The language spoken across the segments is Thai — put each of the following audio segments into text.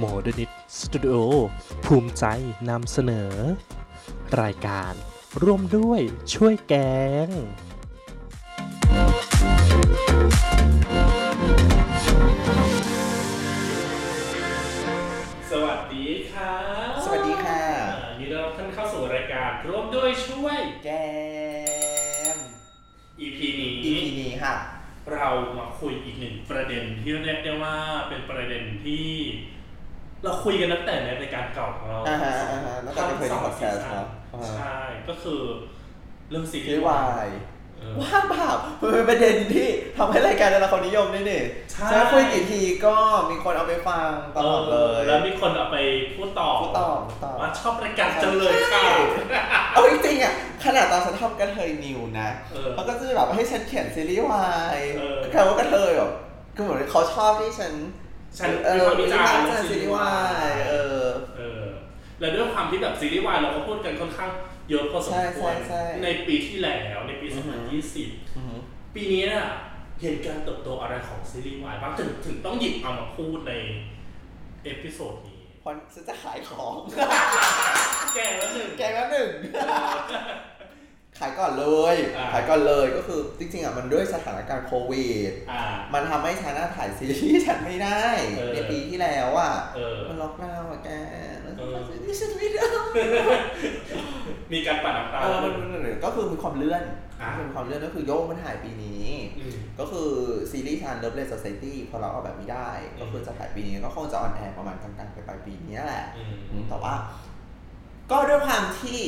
โมเดิร์นิตสตูดิโอภูมิใจนำเสนอ รายการร่วมด้วยช่วยแกง สวัสดีค่ะสวัสดีค่ะยินดีต้อนรับท่านเข้าสู่รายการร่วมด้วยช่วย แกง EP นี้ EP นี้ค่ะ เรามาคุยอีกหนึ่งประเด็นที่เรียกได้ว่าเป็นประเด็นที่ เราคุยกันตั้งแต่ในรายการเก่าของเราอ่าฮะอ่าฮะตั้งแต่เคยสในองพอดแคซีสต์ซั่นเนาะอ่าใช่ก็คือเรื่องซีซีรีรีส์ส์วายเออว่างเปล่ามันเป็นประเด็นที่ทำให้รายการได้รับความนิยมด้วยนี่ใช่จะคุยกี่ทีก็มีคนเอาไปฟังตลอดเลย แล้วมีคนเอาไปพูดต่อพูดต่อพูดต่อว่าชอบรายการจังเลยค่ะเอาจริงๆอะขนาดตอนฉันทำกะเทยนิวส์นะเออเขาก็จะแบบให้ฉันเขียนซีรีส์วายเออคือว่ากะเทยแบบคือเหมือนเขาชอบที่ฉัน ฉันเอมีอความวิจารณ์วิจารณ์ซีรีส์วายเออเออ แล้วด้วยความที่แบบซีรีส์วายเราก็พูดกันค่อนข้างเยอะพอสมควรใช่ใช่ใช่ในปีที่แล้วในปีอือหือ2020อือหือปีนี้น่ะเห็นการเติบโตอะไรของซีรีส์วายบ้างถึงถึงต้องหยิบเอามาพูดใน episode นี้เพราะฉันจะขายของ แกแล้วหนึ่งแกแล้วหนึ่ง ขายก่อนเลยอ่าขายก่อนเลยก็คือจริงๆอะมันด้วยสถานการณ์โควิด อ่า มันทำให้ฉันน่ะถ่ายซีรีส์ฉันไม่ได้เออ ในปีที่แล้วอะ เออ มันล็อกดาวน์อะแกแล้วเออซีรีส์ฉันไม่ได้มีการปัดน้ำตา เออแล้วมันมันก็คือมีความเลื่อนอ่ามีความเลื่อนก็คือโยกมันถ่ายปีนี้ อืม ก็คือซีรีส์ฉัน Loveless Society พอเราเอาแบบนี้ได้ก็คือจะถ่ายปีนี้ก็คงจะ on air ประมาณกลางๆไปปลายปีนี้แหละอืมอืม แต่ว่า ก็ด้วยความที่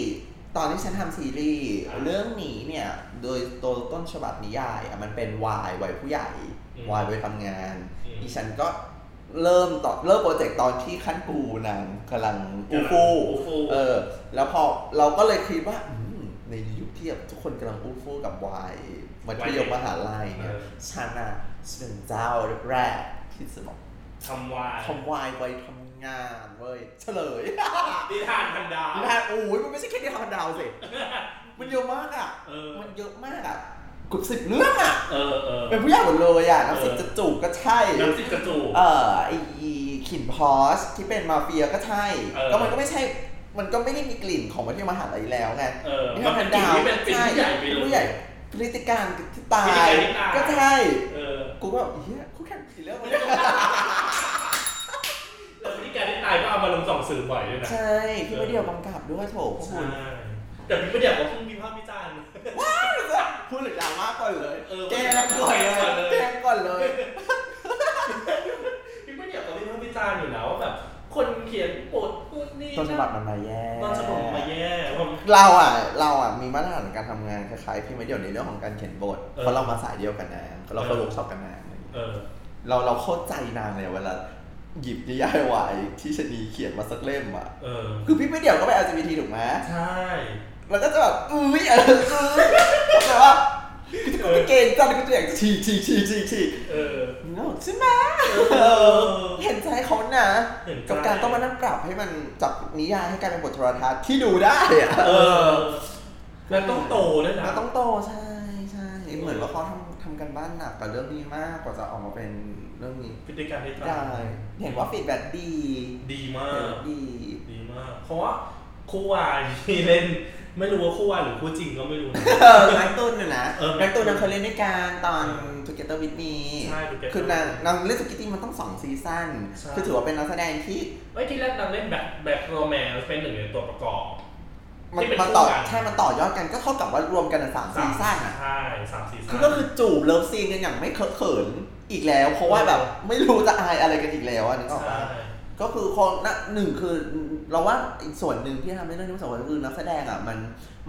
ตอนที่ฉันทำซีรีส์อ่าเรื่องนี้เนี่ย โดยตัวต้นฉบับนิยายอะมันเป็นวายวัยผู้ใหญ่อืมวายวัยทำงานอืมดิฉันก็เริ่มต่อเริ่มโปรเจกต์ตอนที่ขั้นปูนางกำลังอูฟูอูฟูเออ แล้วพอเราก็เลยคิดว่าอืมในยุคที่แบบทุกคนกำลังอูฟูกับวายมัธยมมหาลัยเนี่ยเออฉันอะเป็นเจ้าแรกที่จะบอกทำวายทำวายวัยทำ งานเว้ยเฉลยนิทานพันดาวนิทานโอ้ยมันไม่ใช่แค่นิทานดาวสิมันเยอะมากอะเออมันเยอะมากอะกุสิบเรื่องอะเออเออเป็นผู้ใหญ่หมดเลยอะน้ำสิบเออจะจูบก็ใช่น้ำจิตกระจูกเออไอขินพอสที่เป็นมาเฟียก็ใช่เออก็มันก็ไม่ใช่มันก็ไม่ได้มีกลิ่นของมัธยมมหาลัยแล้วไงเออนิมัทานนเป็พันนกลิ่นดาวที่เป็นเป็นผู้ใหญ่ไปเลยผู้ใหญ่พฤติการที่ตาพฤติยการที่ตายก็ใช่เออกูก็แบบเฮียคู่แข่งกี่เรื่องวะเนี่ย แล้วพี่แกที่ตายก็เอามาลง ส่องสื่อบ่อยด้วยนะ ใช่พี่ไม่เดียวกำกับด้วยโถพวกใช่คุณแต่พี่ไม่เดียวก็เพิ่งมีภาพวิจารณ์พูดหรือดราม่าก่อนเลยเออแกงก่อนเลยแกงก่อนเลยพี่ไม่เดียวก็มีภาพวิจารณ์อยู่นะว่าแบบคนเขียนบทพูดนี่ต้นฉบับมันมาแย่ต้นฉบับมาแย่ผมเราอะ เราอะมีมาตรฐานการทำงานคล้ายๆพี่ไม่เดียวในเรื่องของการเขียนบทเออเพราะเรามาสายเดียวกันนะเราเคยเออเวิร์กช็อปกันนะอะไรอย่างเงี้ยเออเราเราเข้าใจนางเลยเวลา หยิบนิยายวายที่ชนีเขียนมาสักเล่มอะเออคือพี่ไม่เดียวก็ไป LGBT ถูกไหมใช่แล้วก็จะแบบอุ้ยเออเออแต่ว่ากูจะเกณฑ์จังกูจะอยากจะฉีกฉีกฉีกฉีกฉีกเออมึงก็บอกใช่ไหมเออเห็นใจเขานะเห็นใจกับการต้องมานั่งปรับให้มันจากนิยายให้กลายเป็นบทโทรทัศน์ที่ดูได้อะเออแล้วต้องโตด้วยนะแล้วต้องโตใช่ใช่เหมือนว่าเขาทำทำการบ้านหนักกับเรื่องนี้มากกว่าจะออกมาเป็น เรื่องนี้พฤติการณ์ที่ตายเห็นว่า feedback ดี ดีมาเห็นกว่าดี ดีมาก เพราะว่าคู่วายที่เล่นไม่รู้ว่าคู่วายหรือคู่จริงก็ไม่รู้นะเออแม็กตุนน่ะนะเออแม็กตุนนางเคยเล่นด้วยกันตอน Together with me ใช่ Together คือนางนางเล่นสกิตตี้มันต้องสองซีซั่นใช่ คือถือว่าเป็นนักแสดงที่เอ้ยที่แรกนางเล่นแบบ Bad Romance เป็นหนึ่งในตัวประกอบ มันที่เป็นมันต่อคู่กัน ใช่มันต่อยอดกันก็เท่ากับว่ารวมกันอะสามซีซั่นอะใช่สามซีซั่น คือก็คือจูบเลิฟซีนกันอย่างไม่เคอะเขิน อีกแล้วเพราะว่าแบบไม่รู้จะอายอะไรกันอีกแล้วอะนึกออกปะใช่ก็คือคนนะหนึ่งคือเราว่าอีกส่วนหนึ่งที่ทำให้เรื่องนี้มันสำคัญคือนักแสดงอะมัน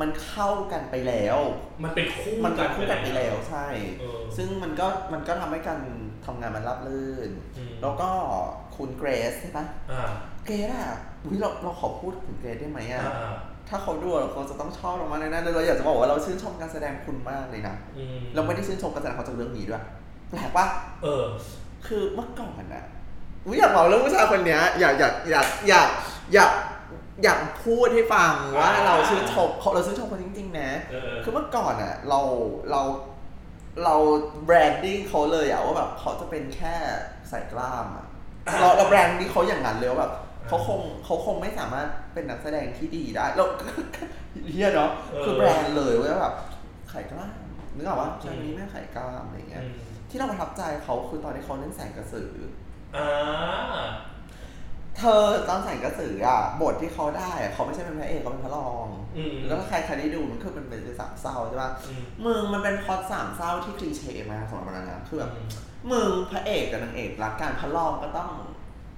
มันเข้ากันไปแล้ว มันเป็นคู่มันเป็นคู่กันไปแล้วใช่เออซึ่งมันก็มันก็ทำให้การทำงานมันราบรื่นอืมแล้วก็คุณเกรซใช่ปะอ่าเกรซอะอุ๊ยเราเราขอพูดถึงเกรซได้ไหมอ่าอะอ่าถ้าเขาดูเราเขาจะต้องชอบเรามากเลยนะเราอยากจะบอกว่าเราชื่นชมการแสดงคุณมากเลยนะอืมเราไม่ได้ชื่นชมการแสดงเขาจากเรื่องนี้ด้วย แปลกปะเออ คือเมื่อก่อนอะอุ๊ยอยากบอกเรื่องผู้ชายคนเนี้ย อยากอยากอยากอยากอยากอยากพูดให้ฟังว่าอ่าเราชื่นชมเราชื่นชมเขาจริง ๆ นะเออ คือเมื่อก่อนอะเราเราเราแบรนดิ้งเขาเลยอะว่าแบบเขาจะเป็นแค่ใส่กล้ามอะเราเราแบรนด์นี้เขาอย่างนั้นเลยว่าแบบเขาคงเขาคงไม่สามารถเป็นนักแสดงที่ดีได้แล้วเฮียเนาะเออคือแบรนด์เลยว่าแบบไข่กล้ามนึกออกว่าชานี้แม่งไข่กล้ามอะไรเงี้ย อืม ที่เราประทับใจเขาคือตอนที่เขาเล่นแสงกระสืออ่าเธอตอนแสงกระสืออะบทที่เขาได้อะเขาไม่ใช่เป็นพระเอกเขาเป็นพระรองอืมแล้วถ้าใครใครได้ดูมันคือมันเป็นสามเศร้าใช่ปะอืมมึงมันเป็นพล็อตสามเศร้าที่คลีเช่มากสำหรับมันนะคือแบบมึงพระเอกกับนางเอกรักกันพระรองก็ต้อง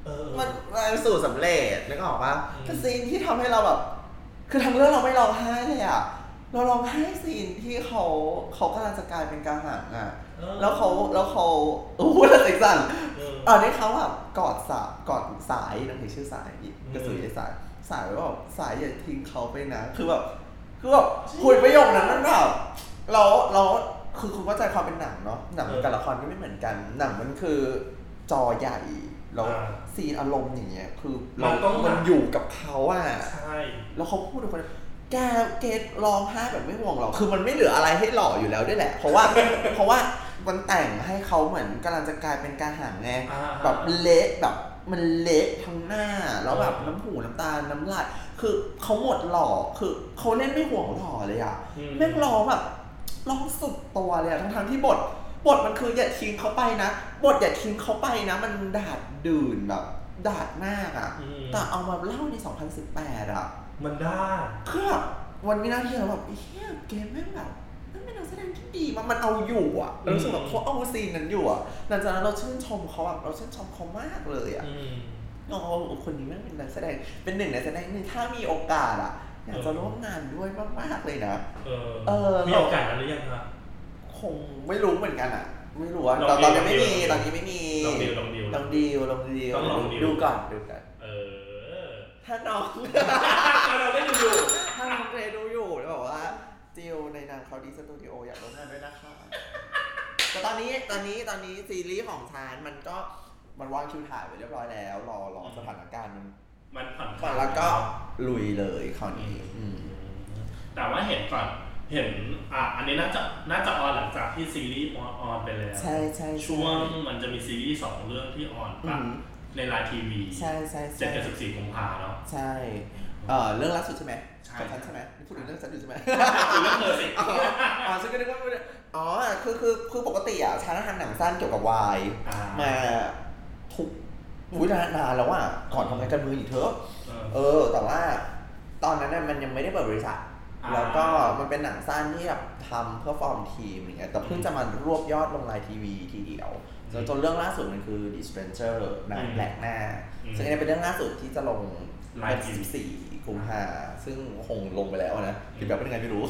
เออมันมันสู่สำเร็จนึกออกปะอืมแต่ซีนที่ทำให้เราแบบ คือทั้งเรื่องเราไม่ร้องไห้เลยอะเราร้องไห้ซีนที่เขาเขากำลังจะกลายเป็นกาหังอะเออ แล้วเขาแล้วเขาโอ้โหแล้วเสียงสั่นเออตอนนี้เขาแบบกอดสายกอดสายนางเอกชื่อสายอืมกระสือไอ้สาย สายว่าแบบสายอย่าทิ้งเขาไปนะ คือแบบคือแบบคุยประโยคนั้นมันแบบเราเราคือคุณเข้าใจความเป็นหนังเนาะหนังกับละครก็ไม่เหมือนกันหนังมันคือจอใหญ่แล้วอ่าซีนอารมณ์อย่างเงี้ยคือเรามันต้องมันอยู่กับเขาอะใช่แล้วเขาพูดกับคนแกเกดร้องไห้แบบไม่ห่วงหรอกคือมันไม่เหลืออะไรให้หล่ออยู่แล้วด้วยแหละ เพราะว่า เพราะว่า มันแต่งให้เขาเหมือนกำลังจะกลายเป็นกาหังไงอ่าแบบเละแบบมันเละทั้งหน้า แล้วแบบเออน้ำหูน้ำตา น้ำลายคือเขาหมดหล่อคือเขาเล่นไม่ห่วงหล่อเลยอะอืมแม่งร้องแบบร้องสุดตัวเลยอะทั้งๆที่บท บทมันคืออย่าทิ้งเขาไปนะ บทอย่าทิ้งเขาไปนะ มันดาดดื่นแบบดาดมากอะอืมแต่เอามาเล่าใน 2018อะมันได้คือแบบวันวินาทีเราแบบเฮียเกมแม่งแบบมันเป็นนัก แสดงที่ดีมากมันเอาอยู่อะเรารู้สึกแบบเขาเอาซีนนั้นอยู่อะหลังจากนั้นเราชื่นชมเขาแบบเราชื่นชมเขามากเลยอะอืมอ๋อคนนี้แม่งเป็นนักแสดงเป็นหนึ่งในนักแสดงที่ถ้ามีโอกาสอะอยากจะร่วมงานด้วยมากๆเลยนะเออเออมีโอกาสนั้นหรือยังคะคงไม่รู้เหมือนกันอะไม่รู้อะลองตอนตอนนี้ดิวไม่มีลองดิวตอนนี้ไม่มีลองดิวลองดิวลองดีลลองดีลต้องลองดิวดูก่อนดูก่อนเออถ้าน้องเราได้ดูอยู่ถ้าน้องเกรด เขาดีสตูดิโออยากร่วมงานด้วยนะคะแต่ตอนนี้ตอนนี้ตอนนี้ซีรีส์ของชานมันก็มันวางคิวถ่ายไปเรียบร้อยแล้ว รอรอสถานการณ์มันมันผ่อนคก่ลาอนยแล้วก็ลุยเลยคราวนี้อือืมมแต่ว่าเห็นก่อนเห็นอะอันนี้น่าจะน่าจะออนหลังจากที่ซีรีส์ออนออนไปแล้ว ใช่ใช่ใช่วงมันจะมีซีรีส์สองเรื่องที่ออนอืปะมในไลน์ทีวี ใช่ใช่เจ็ดใช่กับสิบสี่กุมภาเนาะใช่ เอ่อเรื่องล่าสุดใช่ไหมใช่กับฉันใช่ไหมนี่พูดถึงเรื่องฉันอยู่ใช่ไหมคือเรื่องเธอสิอ๋ออ๋อฉันก็นึกว่าอ๋อคือคือคือปกติอะฉันทำหนังสั้นเกี่ยวกับวายอ่ามาทุกอุ้ยนานนานแล้วอะก่อนทำงานการเมืองอีกเถอะเออเออแต่ว่าตอนนั้นน่ะมันยังไม่ได้เปิดบริษัทอ่าแล้วก็มันเป็นหนังสั้นที่แบบทำเพื่อฟอร์มทีมอย่างเงี้ยแต่เพิ่งจะมารวบยอดลงไลน์ทีวีทีเดียวจนจนเรื่องล่าสุดมันคือ The Stranger หนังแปลกหน้าอืมซึ่งอันนี้เป็นเรื่องล่าสุดที่จะลงไลน์ TV 14 กุมภาซึ่งคงลงไปแล้วนะหรือแบบเป็นยังไงไม่รู้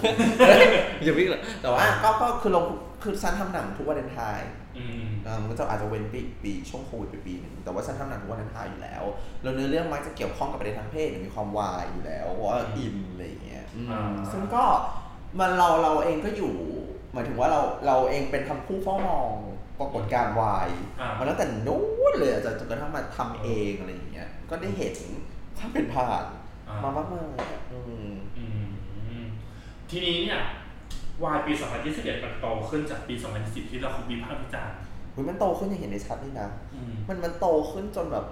อย่าวิ่งเลยแต่ว่าก็ก็คือลงคือฉันทำหนังทุกวันเลนไทน์อืมอ่ามันก็จะอาจจะเว้นปีปีช่วงโควิดไปปีหนึ่งแต่ว่าฉันทำหนังทุกวันนั้นทายอยู่แล้วแล้วเนื้อเรื่องมักจะเกี่ยวข้องกับประเด็นทางเพศหรือมีความวายอยู่แล้วเพราะว่าอินอะไรอย่างเงี้ยอืมอ่าซึ่งก็มันเราเราเองก็อยู่หมายถึงว่าเราเราเองเป็นทำผู้เฝ้ามองปรากฏการณ์วายอ่ามาตั้งแต่นู้นเลยอะจนจนกระทั่งมาทำเองอะไรอย่างเงี้ยก็ได้เห็นความเป็นผ่าน อ่ามามากมายอะอืมทีนี้เนี่ยวายปี 2021 มันโตขึ้นจากปี 2010 ที่เราคุยวิพากษ์วิจารณ์อุ๊ยมันโตขึ้นอย่างเห็นได้ชัดเลยนะ มันมันโตขึ้นจนแบบ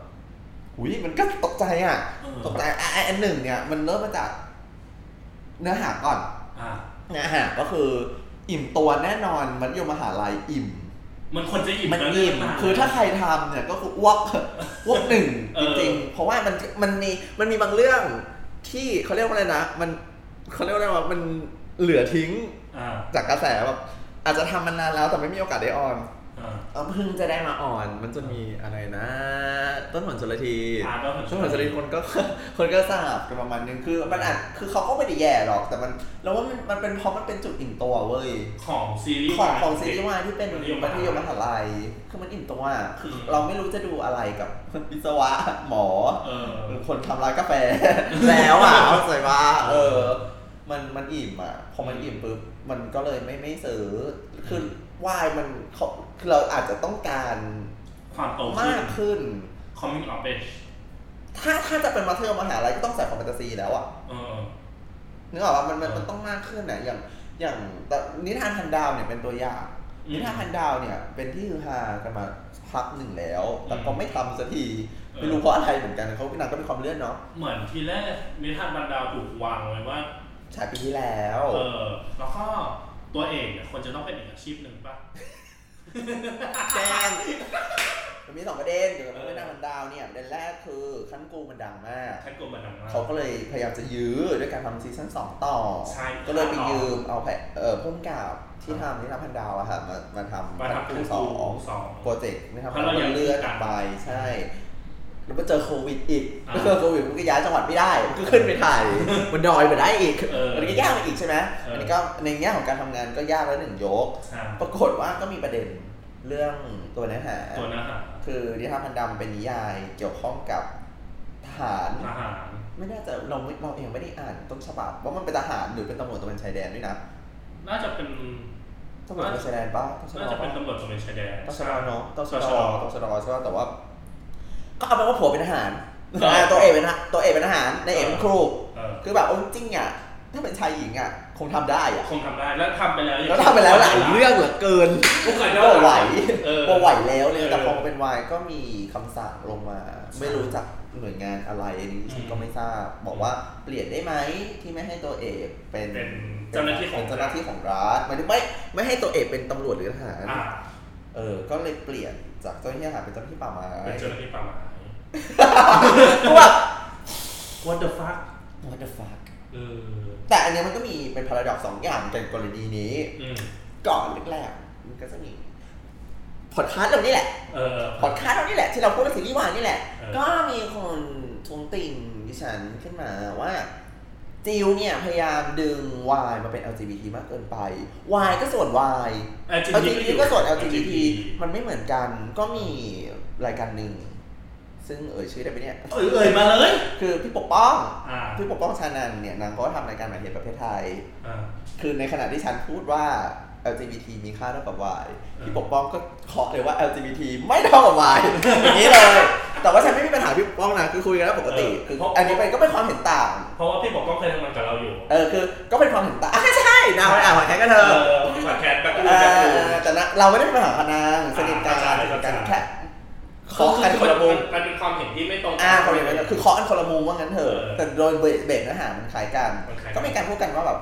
หุยมันก็ตกใจอะ ตกใจอันหนึ่งเนี่ย มันเริ่มมาจาก เนื้อหาก่อนอเนื้อหาก็คือ อิ่มตัวแน่นอนมันอยู่มหาลัยอิ่ม มันควรจะอิ่มมันอิ่มคือถ้าใครทำเนี่ยก็คืออ้วกอ้วกหนึ่งจริงๆ เพราะว่ามันมันมีมันมีบางเรื่อง ที่เขาเรียกว่าอะไรนะ มันเขาเรียกว่าอะไรวะมันเหลือทิ้งอ่าจากกระแสแบบอาจจะทำมานานแล้วแต่ไม่มีโอกาสได้ออนอ่า เออเพิ่งจะได้มาอ่อน มันจะมีอะไรนะ ต้นหนชลทีอ่าต้นหนชลทีต้นหนชลทีคนก็คนก็ทราบกันประมาณนึงคือมันอาจคือเขาก็ไม่ได้แย่หรอก แต่มันเราว่ามันมันเป็นเพราะมันเป็นจุดอิ่มตัวเว้ยของซีรีส์ของวายของซีรีส์วายที่เป็นมัธยมมัธยมมหาลัยคือมันอิ่มตัวอะคืออืมเราไม่รู้จะดูอะไรกับวิศวะหมอเออคนทำร้านกาแฟแล้วอะเข้าใจว่าเออ มันมันอิ่มอะพอมันอิ่มปุ๊บมันก็เลยไม่ไม่ซื้อคือ วายมันเขาคือเราอาจจะต้องการความโตขึ้มานกขึ้น coming of age ถ้าถ้าจะเป็นมัธยมมหาลัยก็ต้องใส่ความแฟนตาซีแล้วอะเออนึกออกว่ามันมันเออมันต้องมากขึ้นอะอย่างอย่างแต่นิทานพันดาวเนี่ยเป็นตัวอย่างอืมนิทานพันดาวเนี่ย เป็นที่ฮือฮากันมาพักหนึ่งแล้ว แต่ก็ไม่ทำสักทีเออไม่รู้เพราะอะไรเหมือนกันเขาพี่นางก็มีความเลื่อนเนาะเหมือนทีแรกนิทานบรรดาวถูกวางไว้ว่าฉายปีที่แล้ว เออ แล้วก็ ตัวเอกเนี่ยควรจะต้องเป็นอีกอาชีพหนึ่งป่ะ แจ้งมันมีสองประเด็นเกี่ยวกับนิทานพันดาวเนี่ยประเด็นแรกคือขั้นกูมันดังมาก แค่กลัวมันดังมาก เขาก็เลยพยายามจะยื้อด้วยการทำซีซั่นสองต่อ ใช่ก็เลยไปยืมเอาแผเอ่อพุ่มกับที่ทำนิทานพันดาวอะค่ะมามาทำมาทำกูคู่สสอองงสอง โปรเจกต์นะครับเพราะเรายัง เลื่อนออกไปใช่ แล้วก็เจอโควิดอีกอ่าเจอโควิดมันก็ย้ายจังหวัดไม่ได้ มันก็ขึ้นไปถ่ายบนดอยไปได้อีกเออมันก็ยากไปอีกใช่ไหมเอออัอันนี้ก็ในแง่ของการทำงานก็ยากแล้วหนึ่งยกใช่ปรากฏว่าก็มีประเด็นเรื่องตัวเนื้อหาตัวเนื้อหาคือนิทานพันดำเป็นนิยายเกี่ยวข้องกับทหารทหารไม่แน่ใจเราไม่เราเองไม่ได้อ่านต้นฉบับว่ามันเป็นทหารหรือเป็นตำรวจตระเวนชายแดนด้วยนะ น่าจะเป็นตำรวจตระเวนชายแดนปะตชดน่าจะเป็นปตำรวจตระเวนชายแดนตชดเนาะตชตดชดตชดใช่ป่ะแต่ว่า ก็เอาเป็นว่าผัวเป็นทหารอ่าตัวเอกเป็นทหารตัวเอกเป็นทหารในายเอกเป็นครูเออ คือแบบโอ้จริงอะถ้าเป็นชายหญิงอะคงทำได้อะคงทำได้แล้วทำไปแล้วอย่างแล้วทำไปแล้วหลายเรื่องเหลือเกินพวกใครก็ไหวเออก็ไหวแล้วเลยเออแต่พอเป็นวายก็มีคำสั่งลงมา ไม่รู้จักหน่วยงานอะไรอันนี้ฉันก็ไม่ทราบ บอกว่าเปลี่ยนได้ไหมที่ไม่ให้ตัวเอกเป็นเป็นเจ้าหน้าที่ของ เป็นเจ้าหน้าที่ของรัฐหมายถึงไม่ไม่ให้ตัวเอกเป็นตำรวจหรือทหาร อ่าเออ ก็เลยเปลี่ยนจากเจ้าหน้าที่ทหารเป็นเจ้าหน้าที่ป่าไม้ เป็นเจ้าหน้าที่ป่าไม้ ก็แบบ What the fuck what the fuck เออแต่อันเนี้ยมันก็มีเป็นพาราดอกสองอย่างในกรณีนี้ อืมก่อนแรกๆมันก็จะมีพอดคาสต์เรานี่แหละเออ พอดคาสต์เรานี่แหละ ที่เราพูดในซีรีส์วายนี่แหละ เออ ก็มีคนทวงติ่งดิฉันขึ้นมาว่าจิวเนี่ยพยายามดึงวายมาเป็น LGBT มากเกินไปวายก็ส่วนวาย LGBT ก็ส่วน LGBT มันไม่เหมือนกันก็มีรายการหนึ่ง ซึ่งเอ่ยชื่อได้ไหมเนี่ยเอ่ยเอ่ยมาเลย คือพี่ปกป้องอ่าพี่ปกป้องชานันเนี่ยนางก็ทำรายการหมายเหตุประเภทไทยอ่าคือในขณะที่ฉันพูดว่า LGBT มีค่าเท่ากับ Y เออพี่ปกป้องก็เคาะเลยว่า LGBT ไม่เท่ากับ Y อย่างนี้เลย แต่ว่าฉันไม่มีปัญหาพี่ปกป้องนะคือคุยกันแล้วปกติคืออันนี้เป็นก็เป็นความเห็นต่าง เพราะว่าพี่บอกก็เคยทำงานกับเราอยู่ เออคือก็เป็นความเห็นต่างอะใช่นางไปอ่านหอยแครงกันเธเอออผ่านแคสแบ็คเอดูแบ็คดูอแต่นะเราไม่ได้เป็นปัญหากับนางสนิทกันอ่าสนิทกันเข้าใจแค่ เคาะกันคนละมุมมันเป็นความเห็นที่ไม่ตรงกัอ่าคนละมุมคือเคาะกันคนละมุมว่างั้นเถอะเออแต่โดยเบสเนื้อหามันคล้ายกันมันคล้ายกัน ก็มีการพูดกันว่าแบบ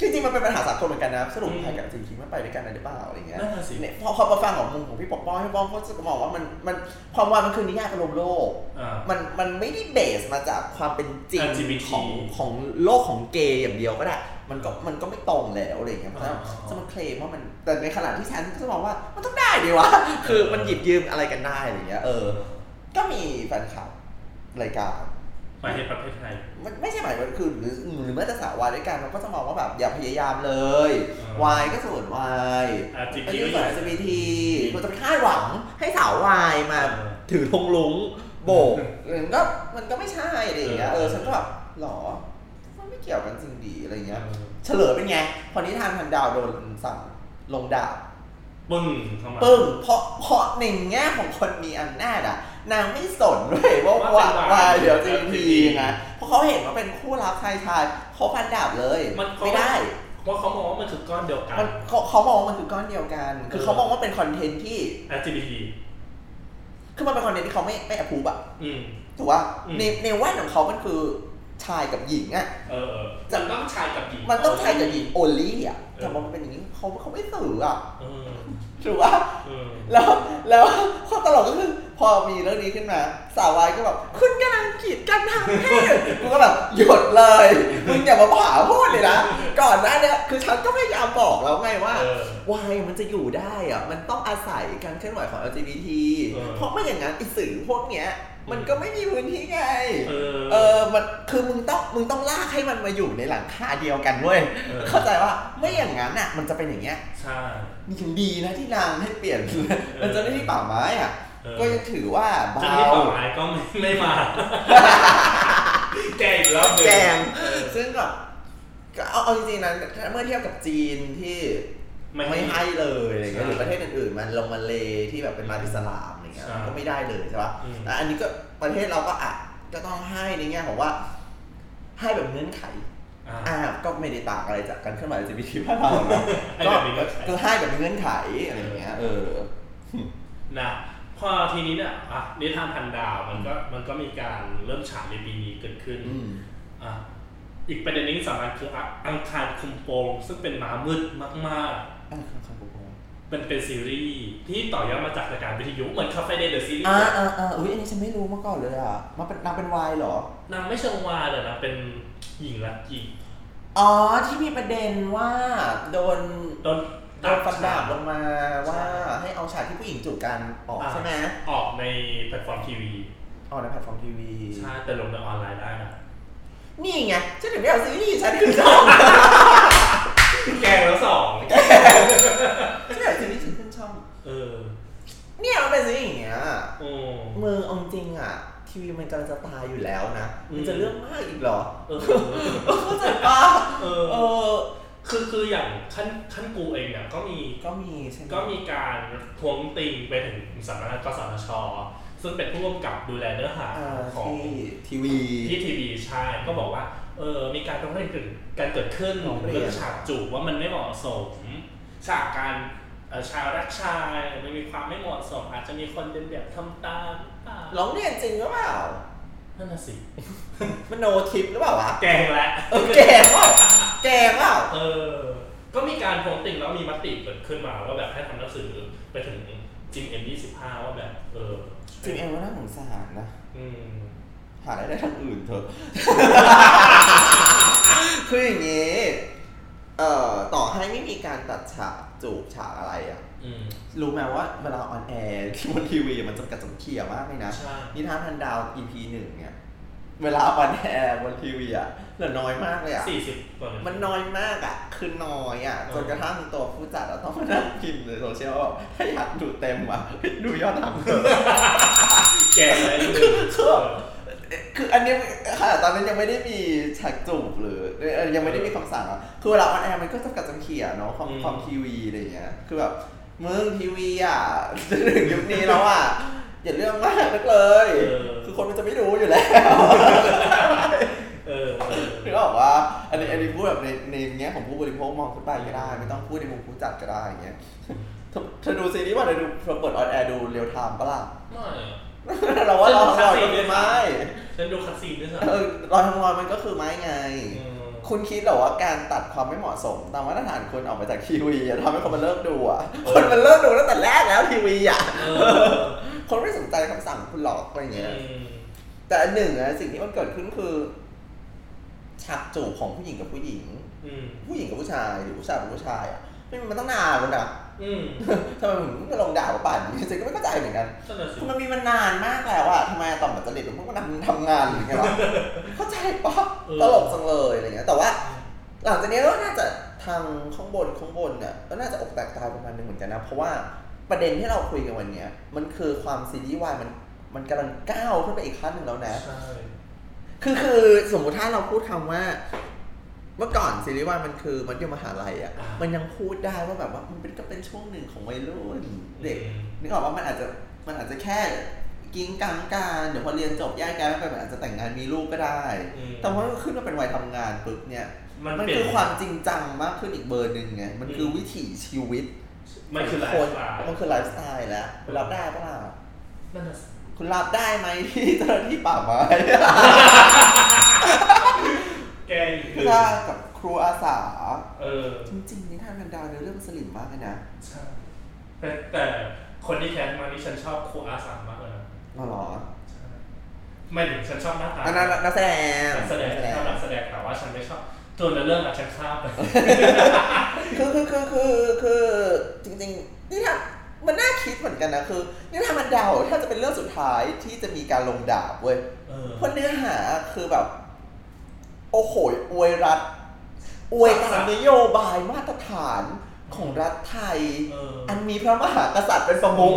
จริงๆมันเป็นปัญหาสากลเหมือนกันนะสรุปอืมไทยกับจีนคิดมันไปด้วยกันได้หรือเปล่าอะไรเงี้ยนั่นน่ะสิเนี่ยพอพอมาฟังของมุมของพี่ปกป้องพี่ปกป้องเขาจะมองว่ามันมันความว่ามันคือนิยายอารมณ์โลกอ่ามันมันไม่ได้เบสมาจากความเป็นจริง LGBT ของของโลกของเกย์อย่างเดียวก็ได้ มันก็มันก็ไม่ตรงแล้วอะไรเงี้ยเพราะฉะนั้นอ่าจะมาเคลมว่ามันแต่ในขณะที่ฉันก็จะมองว่ามันต้องได้ดีวะคือมันหยิบยืมอะไรกันได้อะไรเงี้ยเออ ก็มีแฟนคลับรายการหมายเหตุประเภทไทยมันไม่ใช่หมายว่าคือหรือหรือแม้แต่สาววายด้วยกันมันก็จะมองว่าแบบอย่าพยายามเลยอ่าวายก็ส่วนวาย LGBT ไอ้ที่สาย LGBT คุณจะไปคาดหวังให้สาววายมาเออถือธงลุงโบกมันก็มันก็ไม่ใช่อะไรอย่างเงี้ยเอเอออฉันก็แบบหรอมันไม่ เกี่ยวกันจริงดีอะไรเงี้ย เฉลยเป็นไง พอนิทานพันดาวโดนสั่งลงดาบปึ้งเข้ามาปึ้งเพราะเพราะในแง่ของคนมีอำนาจอะ นางไม่สนด้วยว่าว่าว่าเป็นวายวายเดี๋ยวจี LGBT พีไงเพราะเขาเห็นว่าเป็นคู่รักชายชายเขาพันดาบเลยมันเขาไม่ได้เพราะเขามองว่ามันคือก้อนเดียวกันมันเขาเขามองว่ามันคือก้อนเดียวกัน คือเขามองว่าเป็นคอนเทนต์ที่ LGBT คือมันเป็นคอนเทนต์ที่เขาไม่ไม่อภูบอะอืมถูกว่าอืมในในแว่นของเขามันคือ ชายกับหญิงอะเออเออจะต้องชายกับหญิง มันต้องชายกับหญิงโอลี่อะเออแต่พอมันเป็นอย่างนี้เขาเขาไม่สื่ออะเออถูกว่าเออแล้วแล้วข้อตลกก็คือพอมีเรื่องนี้ขึ้นมา สาววายก็แบบคุณกำลังกีดกันทางเพศกูก็แบบหยุดเลยมึงอย่ามาผ่าพูดเลยนะก่อนหน้าเนี้ยคือฉันก็พยายามบอกแล้วไงว่าเออวายมันจะอยู่ได้อะมันต้องอาศัยการเคลื่อนไหวของ LGBT เออเพราะไม่อย่างนั้นไอ้สื่อพวกเนี้ย มันก็ไม่มีพื้นที่ไง เออ เออ มัน คือมึงต้อง มึงต้องลากให้มันมาอยู่ในหลังคาเดียวกันเว้ย เออ เข้าใจว่าไม่อย่างนั้นอะ มันจะเป็นอย่างเงี้ยใช่มีถึงดีนะที่นางให้เปลี่ยนเป็นเจ้าหน้าที่ป่าไม้อะ เออ ก็ยังถือว่าเบาเจ้าหน้าที่ป่าไม้ก็ไม่ไม่มา แกอีกแล้วหนึ่แกงเออซึ่งแบบก็เอาเอาจริงๆนะเมื่อเทียบกับจีนที่ไม่ไม่ให้ให้เลยอะไรเงี้ยใช่ หรือประเทศอื่นๆมันลงมาเลที่แบบเป็นมาอิสลาม อะไรเงี้ยใช่มันก็ไม่ได้เลยใช่ปะอืมแต่อันนี้ก็ประเทศเราก็อะก็ต้องให้ในแง่ของว่า ให้แบบเงื่อนไขอ่าอ่าก็ไม่ได้ต่างอะไรจากการเคลื่อนไหว LGBT บ้านเราเนาะให้ก็แบบมีเงื่อนไขก็ให้แบบมีเงื่อนไขอะไรอย่างเงี้ย เออนะพอทีนี้เนี่ยอะนิทานพันดาวมันก็มันก็มีการเริ่มฉายในปีนี้เกิดขึ้นอืมอะอีกประเด็นหนึงที่สำคัญคืออะอังคารคุมโปงซึ่งเป็นม้ามืดมากอ่าครับครับผ มๆเป็นเป็นซีรีส์ที่ต่อยอดมาจากรายการวิทยุเหมือน Club Friday The Series อ่าอ่าอ่าอุ้ยอันนี้ฉันไม่รู้มาก่อนเลยอะมันเป็นนางเป็นวายเหรอนางไม่เชิงวายเลยนะเป็นหญิงรักหญิงอ๋อที่มีประเด็นว่าโดนโดนโดนฟันดาบลงมาว่าให้เอาฉากที่ผู้หญิงจูบกันออกอะใช่ไหมออกในแพลตฟอร์มทีวีออกในแพลตฟอร์มทีวีใช่แต่ลงในออนไลน์ได้นะนี่ไงฉันถึงไม่เอาซีรีส์ฉันคือช่องแกงแล้วสอง เนี่ยมันเป็นซีรีส์อย่างเงี้ยโอ้มือเอาจริงอะ ทีวีมันกำลังจะตายอยู่แล้วนะอืมมันจะเรื่องมากอีกเหรอเออเข้าใจปะเออเออคือคืออย่างท่านท่านกูเองเนี่ยก็มีก็มีใช่ไหมก็มีการทวงติงไปถึงสำนักงานกสทชซึ่งเป็นผู้กำกับดูแลเนื้อหาอ่าของที่ทีวีที่ทีวีใช่ก็บอกว่าเออมีการร้องเรียนเกิดการเกิดขึ้นร้องเรียนเรื่องฉากจูบว่ามันไม่เหมาะสมฉากการเอ่อ ชายรักชายมันมีความไม่เหมาะสม อาจจะมีคนเดินแบบทำตามหรือเปล่าร้องเรียนจริงหรือเปล่านั่นน่ะสิมันโนทิปหรือเปล่าวะแกงแล้วเออแกงเปล่าแกงเปล่าเออ ก็มีการทวงติงแล้วมีมติเกิดขึ้นมาว่าแบบให้ทำหนังสือไปถึงจิมเอ็มยี่สิบห้าว่าแบบ เออจริงเองว่าน่าสงสารนะอืมหารายได้ทางอื่นเถอะคืออย่างนี้เอ่อต่อให้ไม่มีการตัดฉาก จูบฉากอะไรอะอืมรู้ไหมว่าเวลาออนแอร์ที่บนทีวีมันจำกัดจำเขี่ยมากเลยนะใช่นิทานพันดาว EP หนึ่งเนี่ยเวลาออนแอร์บนทีวีอะเหลือน้อยมากเลยอะสี่สิบกว่านาทีมันน้อยมากอะ คือน้อยอะเออจนกระทั่งตัวผู้จัดอะต้องมานั่งพิมพ์ในโซเชียลว่าถ้าอยากดูเต็มอะดูยอดทำเถอะแกงเลยนิดนึงคือคืออันนี้ขนาดตอนนั้นยังไม่ได้มีฉากจูบหรือเอ่อ ยังไม่ได้มีคำสั่งอะคือเวลาออนแอร์มันก็จำกัดจำเขี่ยเนาะความความทีวีอะไรอย่างเงี้ยคือแบบมึงทีวีอะจะถึงยุคนี้แล้วอะอย่าเรื่องมากนักเลย คือคนมันจะไม่รู้อยู่แล้วเออเออนึกออกว่าอันนี้อันนี้พูดแบบในในแง่ของผู้บริโภคมองขึ้นไปก็ได้ ไม่ต้องพูดในมุมผู้จัดก็ได้อย่างเงี้ยเธอเธอดูซีรีส์ว่าเธอดูเธอเปิดออนแอร์ดูเรียลไทม์ปะล่ะไม่อะเราว่าเราทำงานก็คือไม่ฉันดูคัดซีนด้วยซ้เออเราทำงานมันก็คือไม่ไงำอืม คุณคิดเหรอว่าการตัดความไม่เหมาะสม ตามมาตรฐานคนออกมาจากทีวีอะทำให้คนมันเลิกดูอะ คนมันเลิกดูตั้งแต่แรกแล้วทีวีอะเออ คนไม่สนใจคำสั่งคุณหรอกอะไรอย่างเงี้ยอืมแต่อันหนึ่งอะสิ่งที่มันเกิดขึ้นคือฉากจูบของผู้หญิงกับผู้หญิง อืม ผู้หญิงกับผู้ชายหรือผู้ชายกับผู้ชายอะไม่มีมันตั้งนานแล้วนะ อืมทำไมถึงมาลงด่าว่าป่านนี้ฉันก็ไม่เข้าใจเหมือนกันนั่นน่ะสิ คือมันมีมานานมากแล้วอะทำไมต่อมมันจะเด็ดมันพวกมันทำงานหรือไงวะเข้า ใจปะตลกจังเลยอะไรเงี้ย แต่ว่า หลังจากนี้ก็น่าจะทางข้างบนข้างบนเนี่ยก็น่าจะอกแตกตายประมาณนึงเหมือนกันนะ เพราะว่าประเด็นที่เราคุยกันวันเนี้ยมันคือความซีรีส์วายมันมันกำลังก้าวขึ้นไปอีกขั้นหนึ่งแล้วนะ ใช่ คือคือสมมุติถ้าเราพูดคำว่า เมื่อก่อนซีรีส์วายมันคือมันอยู่มหาลัยอะมันยังพูดได้ว่าแบบว่ามันเป็นก็เป็นช่วงหนึ่งของวัยรุ่นเด็กนึกออกว่ามันอาจจะมันอาจจะแค่ กิ้งกังการเดี๋ยวพอเรียนจบแยกย้ายกันไปมันอาจจะแต่งงานมีลูกก็ได้ อืม แต่ว่าขึ้นมาเป็นวัยทำงานปุ๊บเนี่ยมันมันเปลี่ยน คืนอความจริงจังมากขึ้นอีกเบอร์หนึ่งไงมันคือวิถีชีวิตมันคือไลคฟ์นสไตล์ มันคือไลฟ์สไตล์แล้วคุณรับได้ปะล่ะนั่นน่ะสิคุณรับได้ไหมที่เจ้าหน้าที่ป่าไม้ แกอีกคือ ถ้ากับครูอาสา เออ จริงๆนิทานพันดาวเนื้อเรื่องสลิมมากเลยนะ ใช่แต่แต่คนที่แคสมานี่ฉันชอบครูอาสามมากเลยนะ อ๋อเหรอใช่ไม่ถึงฉันชอบหน้าตาอันนั้นนักแสดงนักแสดงชอบนักแสดงแต่ว่าฉันไม่ชอบตัวในเรื่องอะฉันข้ามไปคือคือคือคือคือจริงๆนี่ถ้ามันน่าคิดเหมือนกันนะคือนี่ถ้ามันเดาถ้าจะเป็นเรื่องสุดท้ายที่จะมีการลงดาบเว้ยเออเพราะเนื้อหาคือแบบ โอ้โหอวยรัฐอวยตามนโยบายมาตรฐานของรัฐไทยเอออันมีพระมหากษัตริย์เป็นประมุข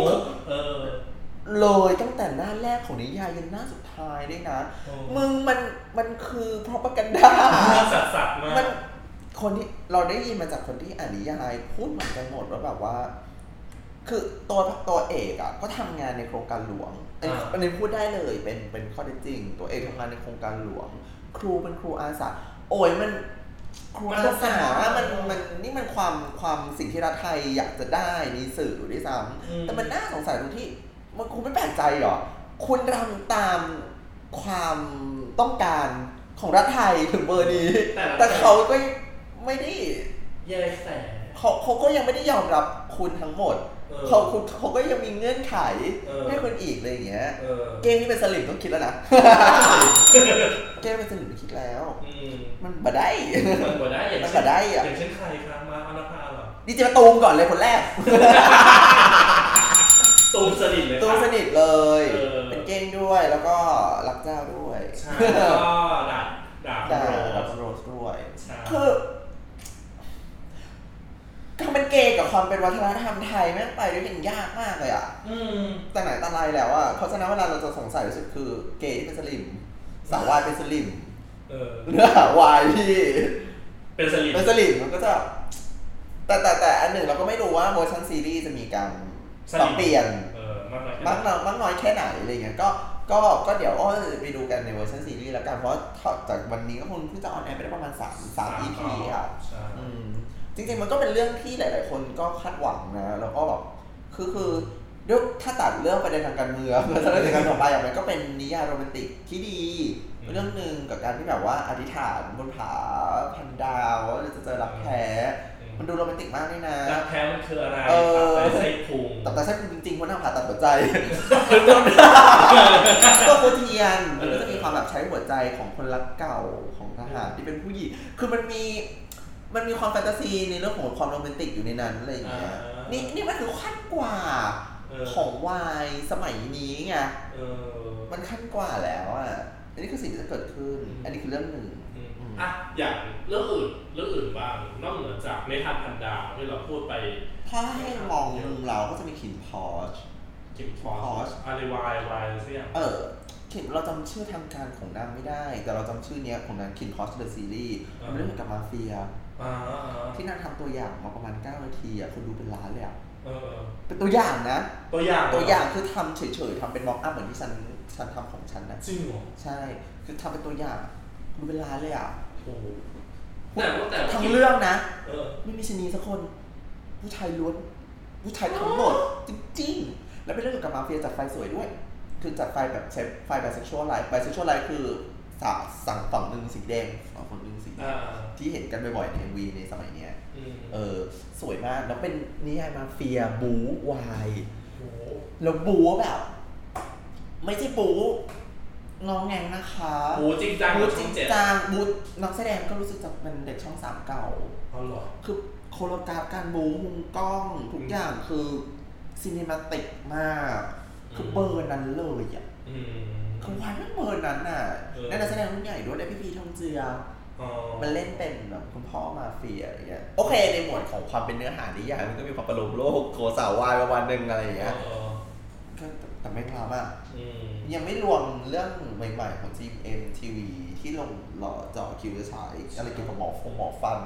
เออเลยตั้งแต่หน้าแรกของนิยายยันหน้าสุดท้ายด้วยนะเออมึงมันมันคือพรปกันดาสัสสัสๆมามันกคนที่เราได้ยินมาจากคนที่อ่านนิยายพูดเหมือนกันหมดว่าแบบว่า คือตัวตัวเอกอะก็ทำงานในโครงการหลวงอันนี้อ่าอันนี้พูดได้เลยเป็นเป็นข้อเท็จจริง ตัวเอกทำงานในโครงการหลวง ครูเป็นครูอาสาโอ้ยมันครูมันอาก็สาเป็นมันมันนี่มันความความสิ่งที่รัฐไทยอยากจะได้ในสื่อด้วยซ้อืมำแต่มันน่าสงสัยตรงที่ มันคุณไม่แปลกใจเหรอ คุณทำตามความต้องการของรัฐไทยถึงเบอร์นี้ แต่ละแต่เขาก็ไม่ได้แย่แสเขาเขาก็ยังไม่ได้ยอมรับคุณทั้งหมดเออเขาคุณเขาก็ยังมีเงื่อนไขเออให้คุณอีกอะไรอย่างเงี้ยเออเกมที่เป็นสลิมต้องคิดแล้วนะ เกมเป็นสลิมต้องคิดแล้วอืมมันบ่ได้ มันบ่ได้อย่างมันเช่บ่ได้อะอย่างเช่นใครครับมาอนาภาเหรอดีเจมาตูมก่อนเลยคนแรก ตูมสนิทเลยตูมครับสนิทเลย เออ เป็นเก้งด้วยแล้วก็รักเจ้าด้วย ใช่แล้วก็ดาบดาบดาโรดับส โรสด้วย ใช่ คือการเป็นเกย์กับความเป็นวัฒนธรรมไทยแม่งไปด้วยกันยากมากเลยอะอืม แต่ไหนแต่ไรแล้วอะเพราะฉะนั้นเวลาเราจะสงสัยที่สุดคือเกย์ที่เป็นสลิม สาววายเป็นสลิมเออ เนื้อหาวายที่เป็นสลิมเป็นสลิมมันก็จะ แต่แต่แต่อันหนึ่งเราก็ไม่รู้ว่าเวอร์ชันซีรีส์จะมีการ ปรับเปลี่ยนเออมากน้อยแค่ไหนมากน้อยมากน้อยแค่ไหนอะไรเงี้ยก็ก็ก็เดี๋ยวอ้อจะไปดูกันในเวอร์ชันซีรีส์แล้วกันเพราะจากวันนี้ก็คงเพิ่งจะออนแอร์ไปได้ประมาณ 3 3 EP อะใช่อืมจริงๆมันก็เป็นเรื่องที่หลาย ๆ คนก็คาดหวังนะ แล้วก็แบบคือคือด้วยถ้าตัดเรื่องประเด็นทางการเมืองแล้วถ้าเรื่องการต่อไปอะมันก็เป็นนิยายโรแมนติกที่ดี เรื่องหนึ่งกับการที่แบบว่าอธิษฐานบนผาพันดาวว่าเราจะเจอรักแท้ มันดูโรแมนติกมากเลยนะรักแท้มันคืออะไรเออตับไตไส้พุงแต่แต่ใช่จริงๆเพราะนางผ่าตัดหัวใจก็โคเทียนมันก็จะมีความแบบใช้หัวใจของคนรักเก่าของทหารที่เป็นผู้หญิงคือมันมีมันมีความแฟนตาซีในเรื่องของความโรแมนติกอยู่ในนั้นอะไรอย่างเงี้ยอ่านี่นี่มันคือขั้นกว่าเออของวายสมัยนี้ไงเออมันขั้นกว่าแล้วอะอันนี้คือสิ่งที่จะเกิดขึ้นอืมอันนี้คือเรื่องหนึ่ง อืมอืมอะอย่างเรื่องอื่นเรื่องอื่นบ้างนอกเหนือจากในทันพันดาวที่เราพูดไป ถ้าให้มองมุมเราก็จะมีขินพอชกิมฟอ Porsche สอารีวายวายเสียงเออขินเราจำชื่อทางการของนางไม่ได้ แต่เราจำชื่อเนี้ยของนางขินพอชเดอะซีรีส์อ่ามัมันเรื่องเกี่ยวกับมาเฟียอ่าอ่าที่นางทำตัวอย่างมาประมาณ 9 นาทีอะคนดูเป็นล้านเลยอะเออเป็นตัวอย่างนะ ตัวอย่างตัวอย่างคือทำเฉยๆทำเป็นม็อกอัพเหมือนที่ฉันฉันทำของฉันนะจริงเหรอใช่ คือทำเป็นตัวอย่างดูเป็นล้านเลยอะ โอ้โหแต่ว่าแต่ว่าทั้งเรื่องนะเออไม่มีชะนีสักคนผู้ชายล้วนผู้ชายทั้งหมดจริงๆ แล้วเป็นเรื่องเกี่ยวกับมาเฟียจัดไฟสวยด้วย คือจัดไฟแบบใช้ไฟ bisexual light bisexual light คือสาดฝั่งหนึ่งสีแดงฝั่งหนึ่งสีแดอ่าที่เห็นกันบ่อยๆใน MV ในสมัยเนี้ยอืมเออสวยมากแล้วเป็นนิยายมาเฟียบู๊วายโอ้โหแล้วบู๊แบบ ไม่ใช่บู๊ งองแงงนะคะโอ้จริงจังบู๊กว่าจช่ริองงเจ็ดจังบู๊นักแสดงก็รู้สึกจะเป็นเด็กช่องสามเก่าเอาเหรอคือโคโรกราฟการบูมุมกล้องทุกอย่างคือซีนิมาติกมาก คือเบอร์นั้นเลยอะอืมคือวันนั้นเบอร์นั้นน่ะเออนั่นนักแสดงรุ่นใหญ่ด้วยได้พี่พีทองเจืออ๋อมันเล่นเป็นแบบคุณพ่อมาเฟียอะไรเงี้ยโอเค ในหมวดของความเป็นเนื้อหานิยายมันก็มีความประโลมโลกโคสาววายประมาณนึงอะไรอย่างเงี้ยเออก็แต่ไม่พลาดมากอืม ยังไม่รวมเรื่องใหม่ๆของ GMMTV ที่ลงหล่อจอคิวจะฉายอะไรเกี่ยวกับหมอฟงหมอฟัน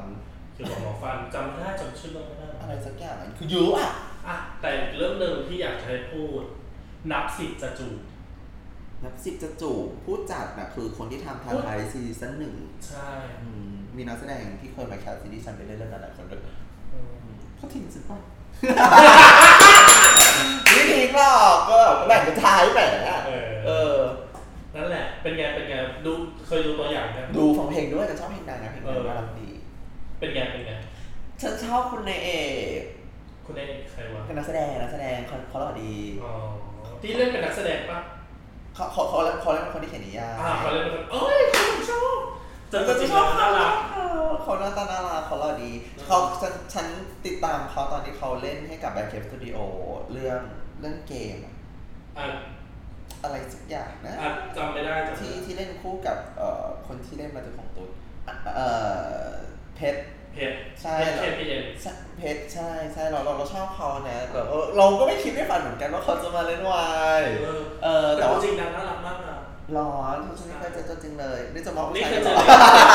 เกี่ยวกับหมอฟันจำไม่ได้จำชื่อเรื่องไม่ได้อะไรสักอย่างอะคือเยอะอะอะแต่เรื่องหนึ่งที่อยากจะให้พูด นับสิบจะจูบนับสิบจะจูบผู้จัดนะคือคนที่ทำ TharnType ซีซั่นหนึ่งใช่อืมมีนักแสดงที่เคยมา cast ซีรีส์ฉันไปเล่นเรื่องนั้นหลายคนด้วยอืมอืมเขาทิ้งสิป่ะ ไม่ทิ้งหรอกก็แบ่งเป็นท้ายแหมเออเออ นั่นแหละ เป็นไง เป็นไง ดู เคยดูตัวอย่างไหมดูฟังเพลงด้วยแต่ชอบเพลงดังนะเพลงดังเออน่ารักดี เป็นไง เป็นไง ฉันชอบคุณในายเอกคุณเอกใครวะเป็นนักแสดง นักแสดงเขาเขาหล่อดี อ๋อ ที่เล่นเป็นนักแสดงปะเขาเขาเขาเขาเล่นเป็นคนที่เขียนนิยายอ่าเขาเล่นเป็นคนเอ้ยผมชอบจะก็จริงชอบๆน่ารักเขาหน้าตาน่ารักเขาหล่อดีอืมเขาฉันฉันติดตามเขาตอนที่เขาเล่นให้กับแบงค์เคฟสตูดิโอเรื่อง เรื่องเกมอะอะอะไรสักอย่างนะอะจำไม่ได้จำไม่ที่ได้ที่เล่นคู่กับเอ่อคนที่เล่นมาจากของตุ๊ดอะเอ่อเพชรเพจใช่เพจเคพีเอ็นใช่เพชรใช่ใช่เราเราเราชอบเขานะแต่ว่าเราก็ไม่คิดไม่ฝันเหมือนกันว่าเขาจะมาเล่นวายเออเออแต่แต่ว่าจริงๆนางน่ารักมากนะร้อนฉันไม่เคยเจอตัวจริงเลยนี่จะมองผู้นี่ชายเคยเจเหรอ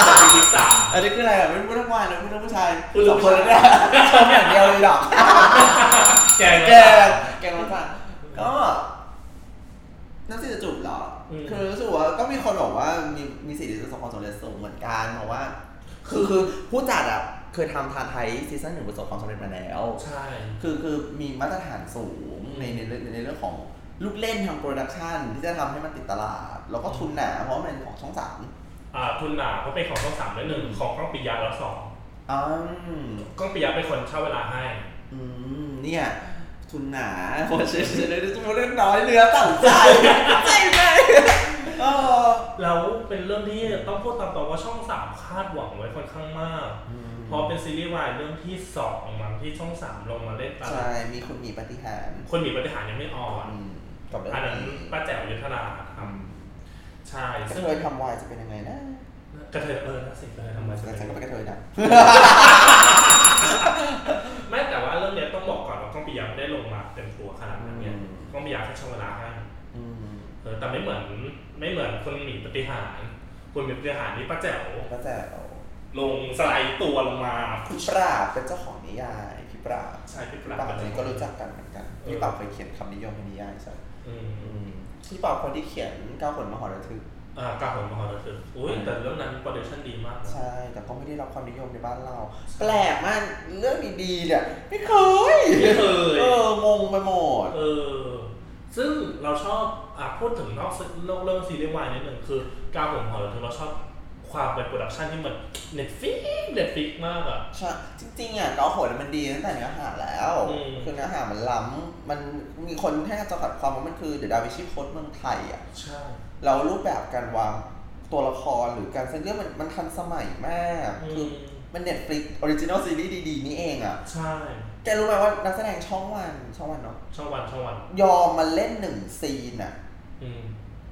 อในทีสามอันนี้คืออะไรอะไม่พูดทั้งวายเลยพูดทั้งผู้ชายพูดสทั้องงผู้คนชายเลยเนี่ยชมอย่างเดียวเลยดอก แกงแกงแกงรสชาติก็น่าสิจะจูบเหรอ คือรู้สึกว่าก็มีคนบอกว่ามีมีสิทธิ์ที่จะประสบความสำเร็จสูงเหมือนกันเพราะว่า คือคือผู้จัดอะเคยทำทาไทยซีซั่นหนึ่งประสบความสำเร็จมาแล้ว ใช่ คือคือมีมาตรฐานสูงในในเรื่องในเรื่องของลูกเล่นทาง production ที่จะทำให้มันติดตลาด แล้วก็ทุนหนาเพราะว่ามันเป็นของช่องสามอ่าทุนหนาเพราะเป็นของช่องสามและหนึ่งของกล้องปิยะแล้วสองอืมกล้องปิยะเป็นคนเช่าเวลาให้ อืมเนี่ย ทุนหนาโอ้เชฟเรื่องเรื่องน้อยเนื้อต่ำใจใจไหมเออแล้วเป็นเรื่องที่ต้องพูดตามตรงว่าช่องสามคาดหวังไว้ค่อนข้างมากเพราะเป็นซีรีส์วายเรื่องที่สองมันที่ช่องสามลงมาเล่นตามใช่มีคุณหมีปาฏิหาริย์คุณหมีปาฏิหาริย์ยังไม่ on อืมกับเรื่องอันนั้นนี้ป้าแจ๋วยุทธนาทำใช่กระซึ่งเทยทำวายจะเป็นยังไงนะกระเทยเออนะสิกระเทยทำไมฉันก็เป็นกระเทยนะไม่แต่ว่าเรื่อง แต่ไม่เหมือนไม่เหมือนคนหมีปฏิหารคนหมีปฏิหารนี่ป้าแจ๋วก็จะเอาลงสไลด์ตัวลงมาพี่ปราบเป็นเจ้าของนิยายพี่ปราบใช่พี่ปพี่ราปราบบนี้ก็รู้จักกันเหมือนกันพี่ปราบเคยเขียนคำนิยมในนิยายใช่อืมอืมพี่ปราบคนที่เขียนเก้าผลมหรทึกอ่ากาหนมหรทึกอุ้ยแต่เรื่องนั้น production ดีมากนะใช่แต่ก็ไม่ได้รับความนิยมในบ้านเรา แปลกมากเรื่องดีๆเนี่ยไม่เคยไม่เคยเอองงไปหมดเออ ซึ่งเราชอบอะพูดถึงนอกนอกเรื่องซีรีส์วายนิดหนึ่งคือกาหลมหรทึกเราชอบความเป็น production ที่มัน Netflix Netflix มากอะใช่จริงๆอะเกาโหดมันดีตั้งแต่เนื้อหาแล้วอืมคือเนื้อหามันล้ำมันมีคนให้จำกัดความว่ามันคือ The Da Vinci Code เมืองไทยอะใช่แล้วรูปแบบการวางตัวละครหรือการเส้นเรื่องมันมันทันสมัยมากอืคือมันเน Netflix original series ดีๆ นี่เองอะ ใช่ แกรู้ไหมว่านักแสดงช่องวันช่องวันเนาะช่องวันช่องวัน ยอมมาเล่นหนึ่ง scene อะอืม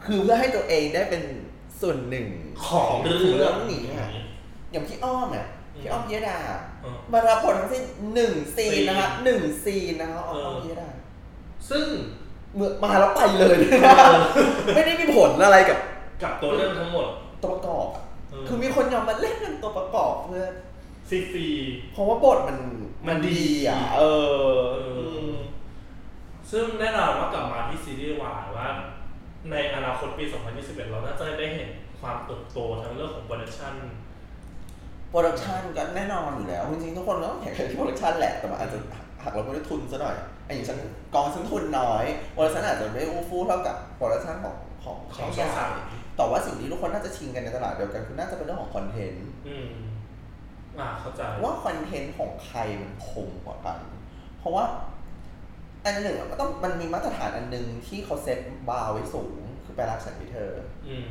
คือเพื่อให้ตัวเองได้เป็นส่วนหนึ่งของเรื่องนี้อะอย่างพี่อ้อมอะอืมพี่อ้อมพิยดาเออมารับบททั้งสิ้นหนึ่งซีนนะคะซีนหนึ่งซีนนะคะอ้อมเอออ้อมพิยดา ซึ่งเมื่อมาแล้วไปเลยไม่ได้มีผลอะไรกับ กับตัวเรื่องทั้งหมดตัวประกอบอะเออคือมีคนยอมมาเล่นเป็นตัวประกอบเพื่อ ฟรีฟรีเพราะว่าบทมันมันดีอะเออเออ ซึ่งแน่นอนว่ากลับมาที่ซีรีส์วายว่า ในอนาคตปี 2021 เราน่าจะได้เห็นความเติบโตทั้งเรื่องของ production production ก็แน่นอนอยู่แล้ว จริงๆ ทุกคนก็ต้องแข่งขันที่ production แหละ แต่มันอาจจะหักเราไม่ได้ทุนซะหน่อยไอ้อย่างฉันกองฉันทุนน้อย production อาจจะไม่อู้ฟู่เท่ากับ production ของของของใหญ่ช่องสามแต่ว่าสิ่งที่ทุกคนน่าจะชิงกันในตลาดเดียวกันคือน่าจะเป็นเรื่องของ content อืมอ่าเข้าใจว่า content ของใครมันคมกว่ากัน เพราะว่า อันหนึ่งอะมันต้องมันมีมาตรฐานอันหนึ่งที่เขาเซตบาร์ไว้สูง คือแปลรักฉันด้วยเธออืม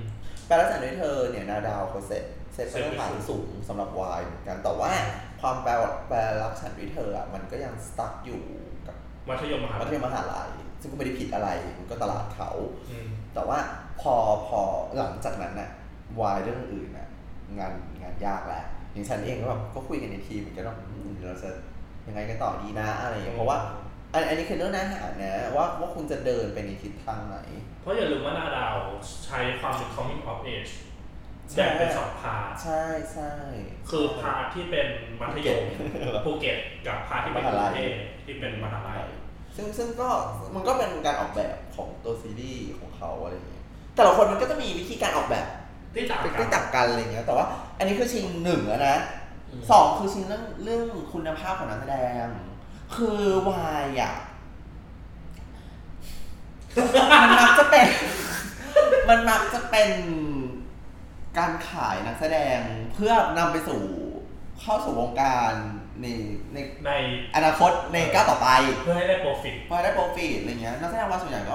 แปลรักฉันด้วยเธอเนี่ยนาดาวเขา set set set มาตรฐานสูงสำหรับวายเหมือนกันแต่ว่าความแปลแปลรักฉันด้วยเธออะมันก็ยัง stuck อยู่กับมัธยมมหาลัยมัธยมมหาลัยซึ่งก็ไม่ได้ผิดอะไรมันก็ตลาดเขาอืมแต่ว่าพอพอหลังจากนั้นน่ะวายเรื่องอื่นน่ะงานงานยากแหละ อย่างฉันเองก็แบบก็คุยกันในทีมเหมือนกันว่าอืมเดี๋ยวเราจะยังไงกันต่อดีนะอะไรอย่างเงี้ยเพราะว่าอันอันนี้คือเรื่องน่าหานะว่าว่าคุณจะเดินไปในทิศทางไหน เพราะอย่าลืมว่านาดาวใช้ความเป็น coming of age ใช่แบ่งเป็นสอง part ใช่ใช่คือ part ที่เป็นมัธยมภูเก็ตกับ part ที่เป็นกรุงเทพที่เป็นมหาลัยซึ่งซึ่งก็มันก็เป็นการออกแบบของตัวซีรีส์ของเขาอะไรอย่างเงี้ยแต่ละคนมันก็จะมีวิธีการออกแบบ ที่ต่างเป็นกัที่นต่างกันอะไรอย่างเงี้ยแต่ว่า อันนี้คือชิงหนึ่งแล้วนะอืมสองคือชิงเรื่องเรื่องคุณภาพของนักแสดง คือวายอะมันมักจะเป็น มันมักจะเป็นการขายนักแสดงเพื่อนำไปสู่เข้าสู่วงการในในในอนาคตในก้าวต่อไป เพื่อให้ได้ profit พอได้โปรฟิตอะไรเงี้ยนักแสดงวายส่วนใหญ่ก็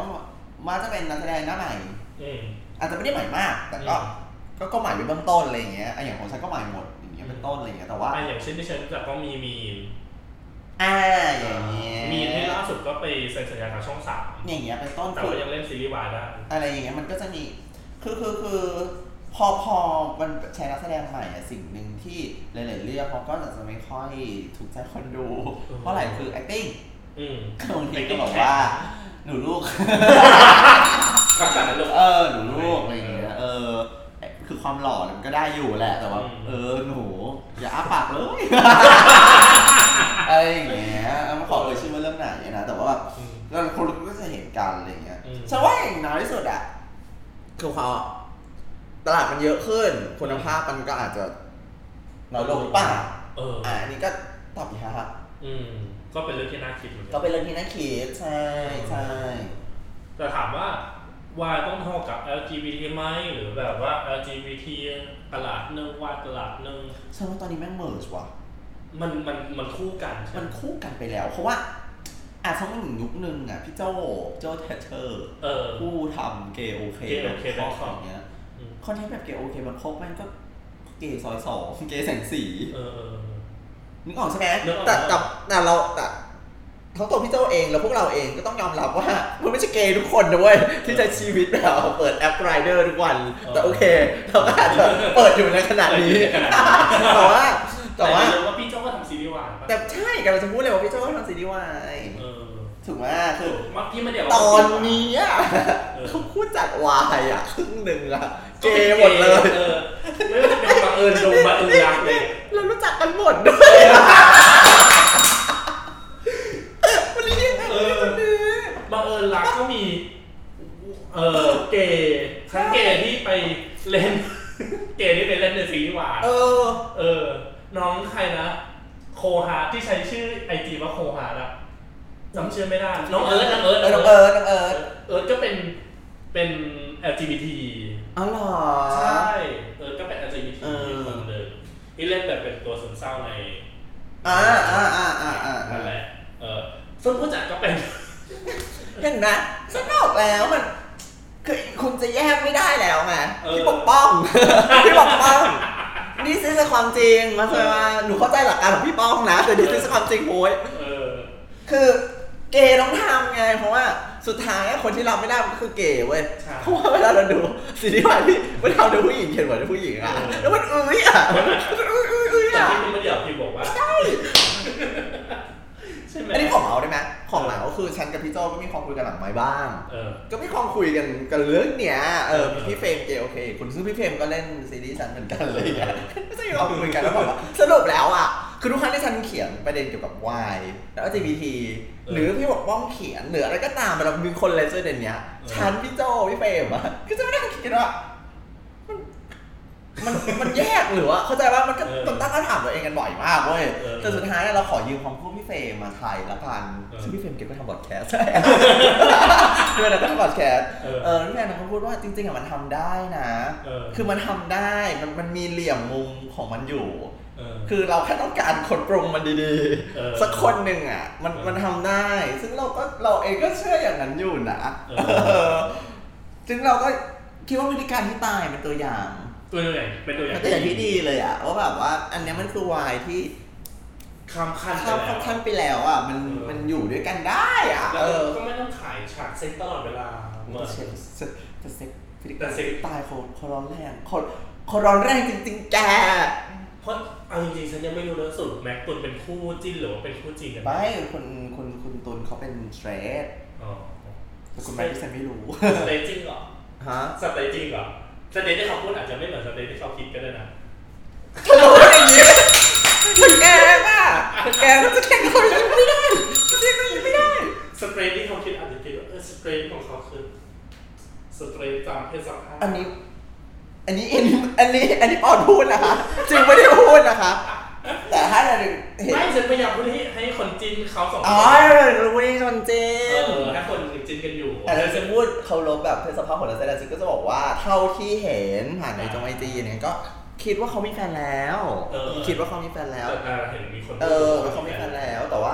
มาจะเป็นนักแสดงหน้าใหม่อืมอาจจะไม่ได้ใหม่มาก แต่ก็อืม ก็ก็ใหม่ไปเบื้องต้นอะไรอย่างเงี้ยอะอย่างของฉันก็ใหม่หมดอย่างเงี้ยเป็นต้นอะไรเงี้ยแต่ว่าอะอย่างเช่นที่ฉันรู้จักก็มีมีนอ่าอย่างเงี้ยมีนที่ล่าสุดก็ไปเซ็นสัญญากับช่องสามอย่างเงี้ยเป็นต้นแต่คือว่ายังเล่นซีรีส์วายได้อะไรอย่างเงี้ยมันก็จะมีคือคือคือพอพอมันใช้นักแสดงใหม่อะสิ่งหนึ่งที่หลาย ๆ เรื่องเขาก็จะไม่ค่อยถูกใจคนดูอืมเพราะอะไรคือ acting อืมบางทีก็บอกว่า หนูลูกทักษะนั้นลูกเออหนูลูกอะไรอย่างเงี้ยเออ คือความหล่อเนี่ยมันก็ได้อยู่แหละแต่ว่าอืมเออหนูอย่าอ้าปากเลยอะไรอย่างเงี้ยไม่ขอเอ่ยชื่อว่าเรื่องไหนนะแต่ว่าแบบอืมแล้วคนก็จะเห็นกันอะไรเงี้ยอืมฉันว่าอย่างน้อยที่สุดอะคือความตลาดมันเยอะขึ้น คุณภาพมันก็อาจจะน้อยลงหรือเปล่าเอออ่าอันนี้ก็ตอบยากอืม ก็เป็นเรื่องที่น่าคิดเหมือนกัก็เป็นเรื่องที่น่าคิดใช่ใช่แต่ถามว่า Y ต้องเท่ากับ LGBT ไหมหรือแบบว่า LGBT ตลาดหนึ่ง Y ตลาดหนึ่งฉันว่าตอนนี้แม่งเมิร์จว่ะมันมันมันคู่กันใช่มันไหมคู่กันไปแล้ว เพราะว่าอะสักหนึ่งยุคหนึ่งอะพี่โจโจเทเชอร์เออผู้ทำเกย์โอเค Gay OK แบบ Bangkok อย่างเงี้ยอืมคอนเทนต์แบบเกย์โอเคมันครบแม่งก็เกย์ซอยสองเกย์แสงสีเออเออนึกออกใช่ไหมนึกออกแต่แต่แต่เราแต่ ทั้งตัวพี่โจเองแล้วพวกเราเองก็ต้องยอมรับว่า มันไม่ใช่เกย์ทุกคนนะเว้ยที่ใช้ชีวิตแบบเปิดแอปไรเดอร์ทุกวัน แต่โอเคเราก็อาจจะเปิดอยู่ในขนาดนี้ขนาดนี้แต่ว่าแต่ว่าอย่ลืมว่าพี่โจ้ก็ทำซีรีส์วายป่ะแต่ใช่กำลังจะพูดเลยว่าพี่โจก็ทำซีรีส์วายเออถูกไหมคือมักพี่ไม่เดี๋ยวตอนนี้อะเออเขาพูดจัดวายอะครึ่งหนึ่งอะเกย์หมดเลยเออไม่ว่าจะเป็นบังเอิญดงบังเอิญรักเลยเรารู้จักกันหมดด้วยวันนี้ เออ บัง เอิญรักก็มี เออเกย์ทั้งเกย์ที่ไปเล่น เกย์ที่ไปเล่นในซีรีส์วายเออ เออ น้องใครนะ Cooheart ที่ใช้ชื่อไอจีว่า Cooheart อะจำชื่อไม่ได้ น้องเอิร์ธน้องเอิร์ธเออน้องเอิร์ธน้องเอิร์ธเอิร์ธก็เป็นเป็น LGBT อ๋อเหรอ ใช่ เอิร์ธก็เป็น LGBT เออคนหนึ่งที่เล่นแบบเป็นตัวซึมเศร้าในอ่าอ่าอ่าอ่าอ่านั่นแหละเออซึ่งผู้จัดก็เป็น เห็นไหมฉันบอกแล้วมัน คือคุณจะแยกไม่ได้แล้วไงเออพี่ปกป้องพี่ปกป้องนี่คือความจริงมาเคยมาหนูเข้าใจหลักการของพี่ป้องนะแต่นี่คือความจริงโว้ยเออคือเกย์ต้องทำไงเพราะว่าสุดท้ายคนที่รับไม่ได้มันก็คือเกย์เว้ยใช่เพราะว่าเวลาเราดูซีรีส์วายที่เวลาเราดูผู้หญิงเขียนบทเป็นผู้หญิงอะเออแล้วมันอุ้ยอะมันอุ้ยอุ้ยอุ้ยแต่อะที่คุณมาเดี๋ยวพี่บอกว่าใช่ใช่ไหมอันนี้ของเราได้ไหม ของเราก็คือฉันกับพี่โจก็มีความคุยกันหลังไม้บ้าง เออ ก็มีความคุยกันกันเรื่องเนี้ยเออเออพี่เฟรมเกย์โอเค คุณซึ่งพี่เฟรมก็เล่นซีรีส์ฉันเหมือนกันเลยอะก็จะมีความคุยกันแล้วแบบว่าสรุปแล้วอะคือทุกครั้งที่ฉันเขียนประเด็นเกี่ยวกับวายแล้ว LGBT หรือพี่บอกป้องเขียนหรืออะไรก็ตามเวลามีคน raise ประเด็นเนี้ยฉันพี่โจพี่เฟรมอะก็จะไม่ได้คิดกันว่า มันมันแยกหรือว่าเข้าใจว่ามันก็เออมันตั้งคำถามตัวเองกันบ่อยมากเว้ยเออแต่สุดท้ายเราขอยืมความพูดพี่เฟรมมาไทยละกันเออซึ่งพี่เฟรมเก็บก็ทำพอดแคสต์ด้วยนะก็ทำพอดแคสต์เออเออพี่เฟรมเขาพูดว่าจริงๆอะมันทำได้นะเออคือมันทำได้มันมันมีเหลี่ยมมุมของมันอยู่เออคือเราแค่ต้องการคนปรุงมันดีเออๆสักคนหนึ่งอะ มันเออมันทำได้ ซึ่งเราก็เราเองก็เชื่ออย่างนั้นอยู่นะเออเออซึ่งเราก็คิดว่าวิธีการที่ตายเป็นตัวอย่าง ตัวอย่างเป็นตัวอย่างเป็นตัวอย่างที่ดีเลยอะว่าแบบว่า อันเนี้ยมันคือวายที่ข้ามขั้นไปข้ามแล้วขั้นไปแล้วอะมันเออมันอยู่ด้วยกันได้อะแล้วเออก็ไม่ต้องขายฉากเซ็กตลอดเวลาเหมือนเซ็กแต่เซ็กพฤติกรแต่รมเซ็กตายเขาเขาร้อนแรงเขาเขาร้อนแรงจริงๆแกเพราะเอาจริงๆฉันยังไม่รู้เลยว่าสรุดแม็กตุนเป็นคู่จิ้นหรือว่าเป็นคู่จริงกันไม่คุณคุณคุณตุลเขาเป็นสเตรทอ๋อแต่คุณแม็กซ์ฉันไม่รู้สเตจจริงเหรอฮะสเตจจริงเหรอ สเตจที่เขาพูดอาจจะไม่เหมือนสเตจที่เขาคิดก็ได้นะเธอรู้อย่างนี้มันแกงอะมันแกงมันจะแข่งคนไม่ได้จะแข่งคนไม่ได้สเตรทที่เขาคิดอาจจะคิดว่าเออสเตรทของเขาคือสเตรทตามเพศสภาพอันนี้ อันนี้อันนี้อันนี้อันนี้ปอนพูดนะคะจริงไม่ได้พูดนะคะ แต่ถ้าเราเห็นไม่ฉันพยายามพูดให้ให้คนจิ้นเขาสองคอ๋อนรู้นี่ชนเจเอนอให้คนจิ้นกันอยู่แต่เราจะพูดเคารพแบบเพศสภาพของนักแสดงซึ่งก็จะบอกว่าเท่าที่เห็นผ่านในจงไอจีเนี่ยก็คิดว่าเขามีแฟนแล้วเออคิดว่าเขามีแฟนแล้วแต่เห็นมีคนเออว่าเขามีแฟนแล้วแต่ว่า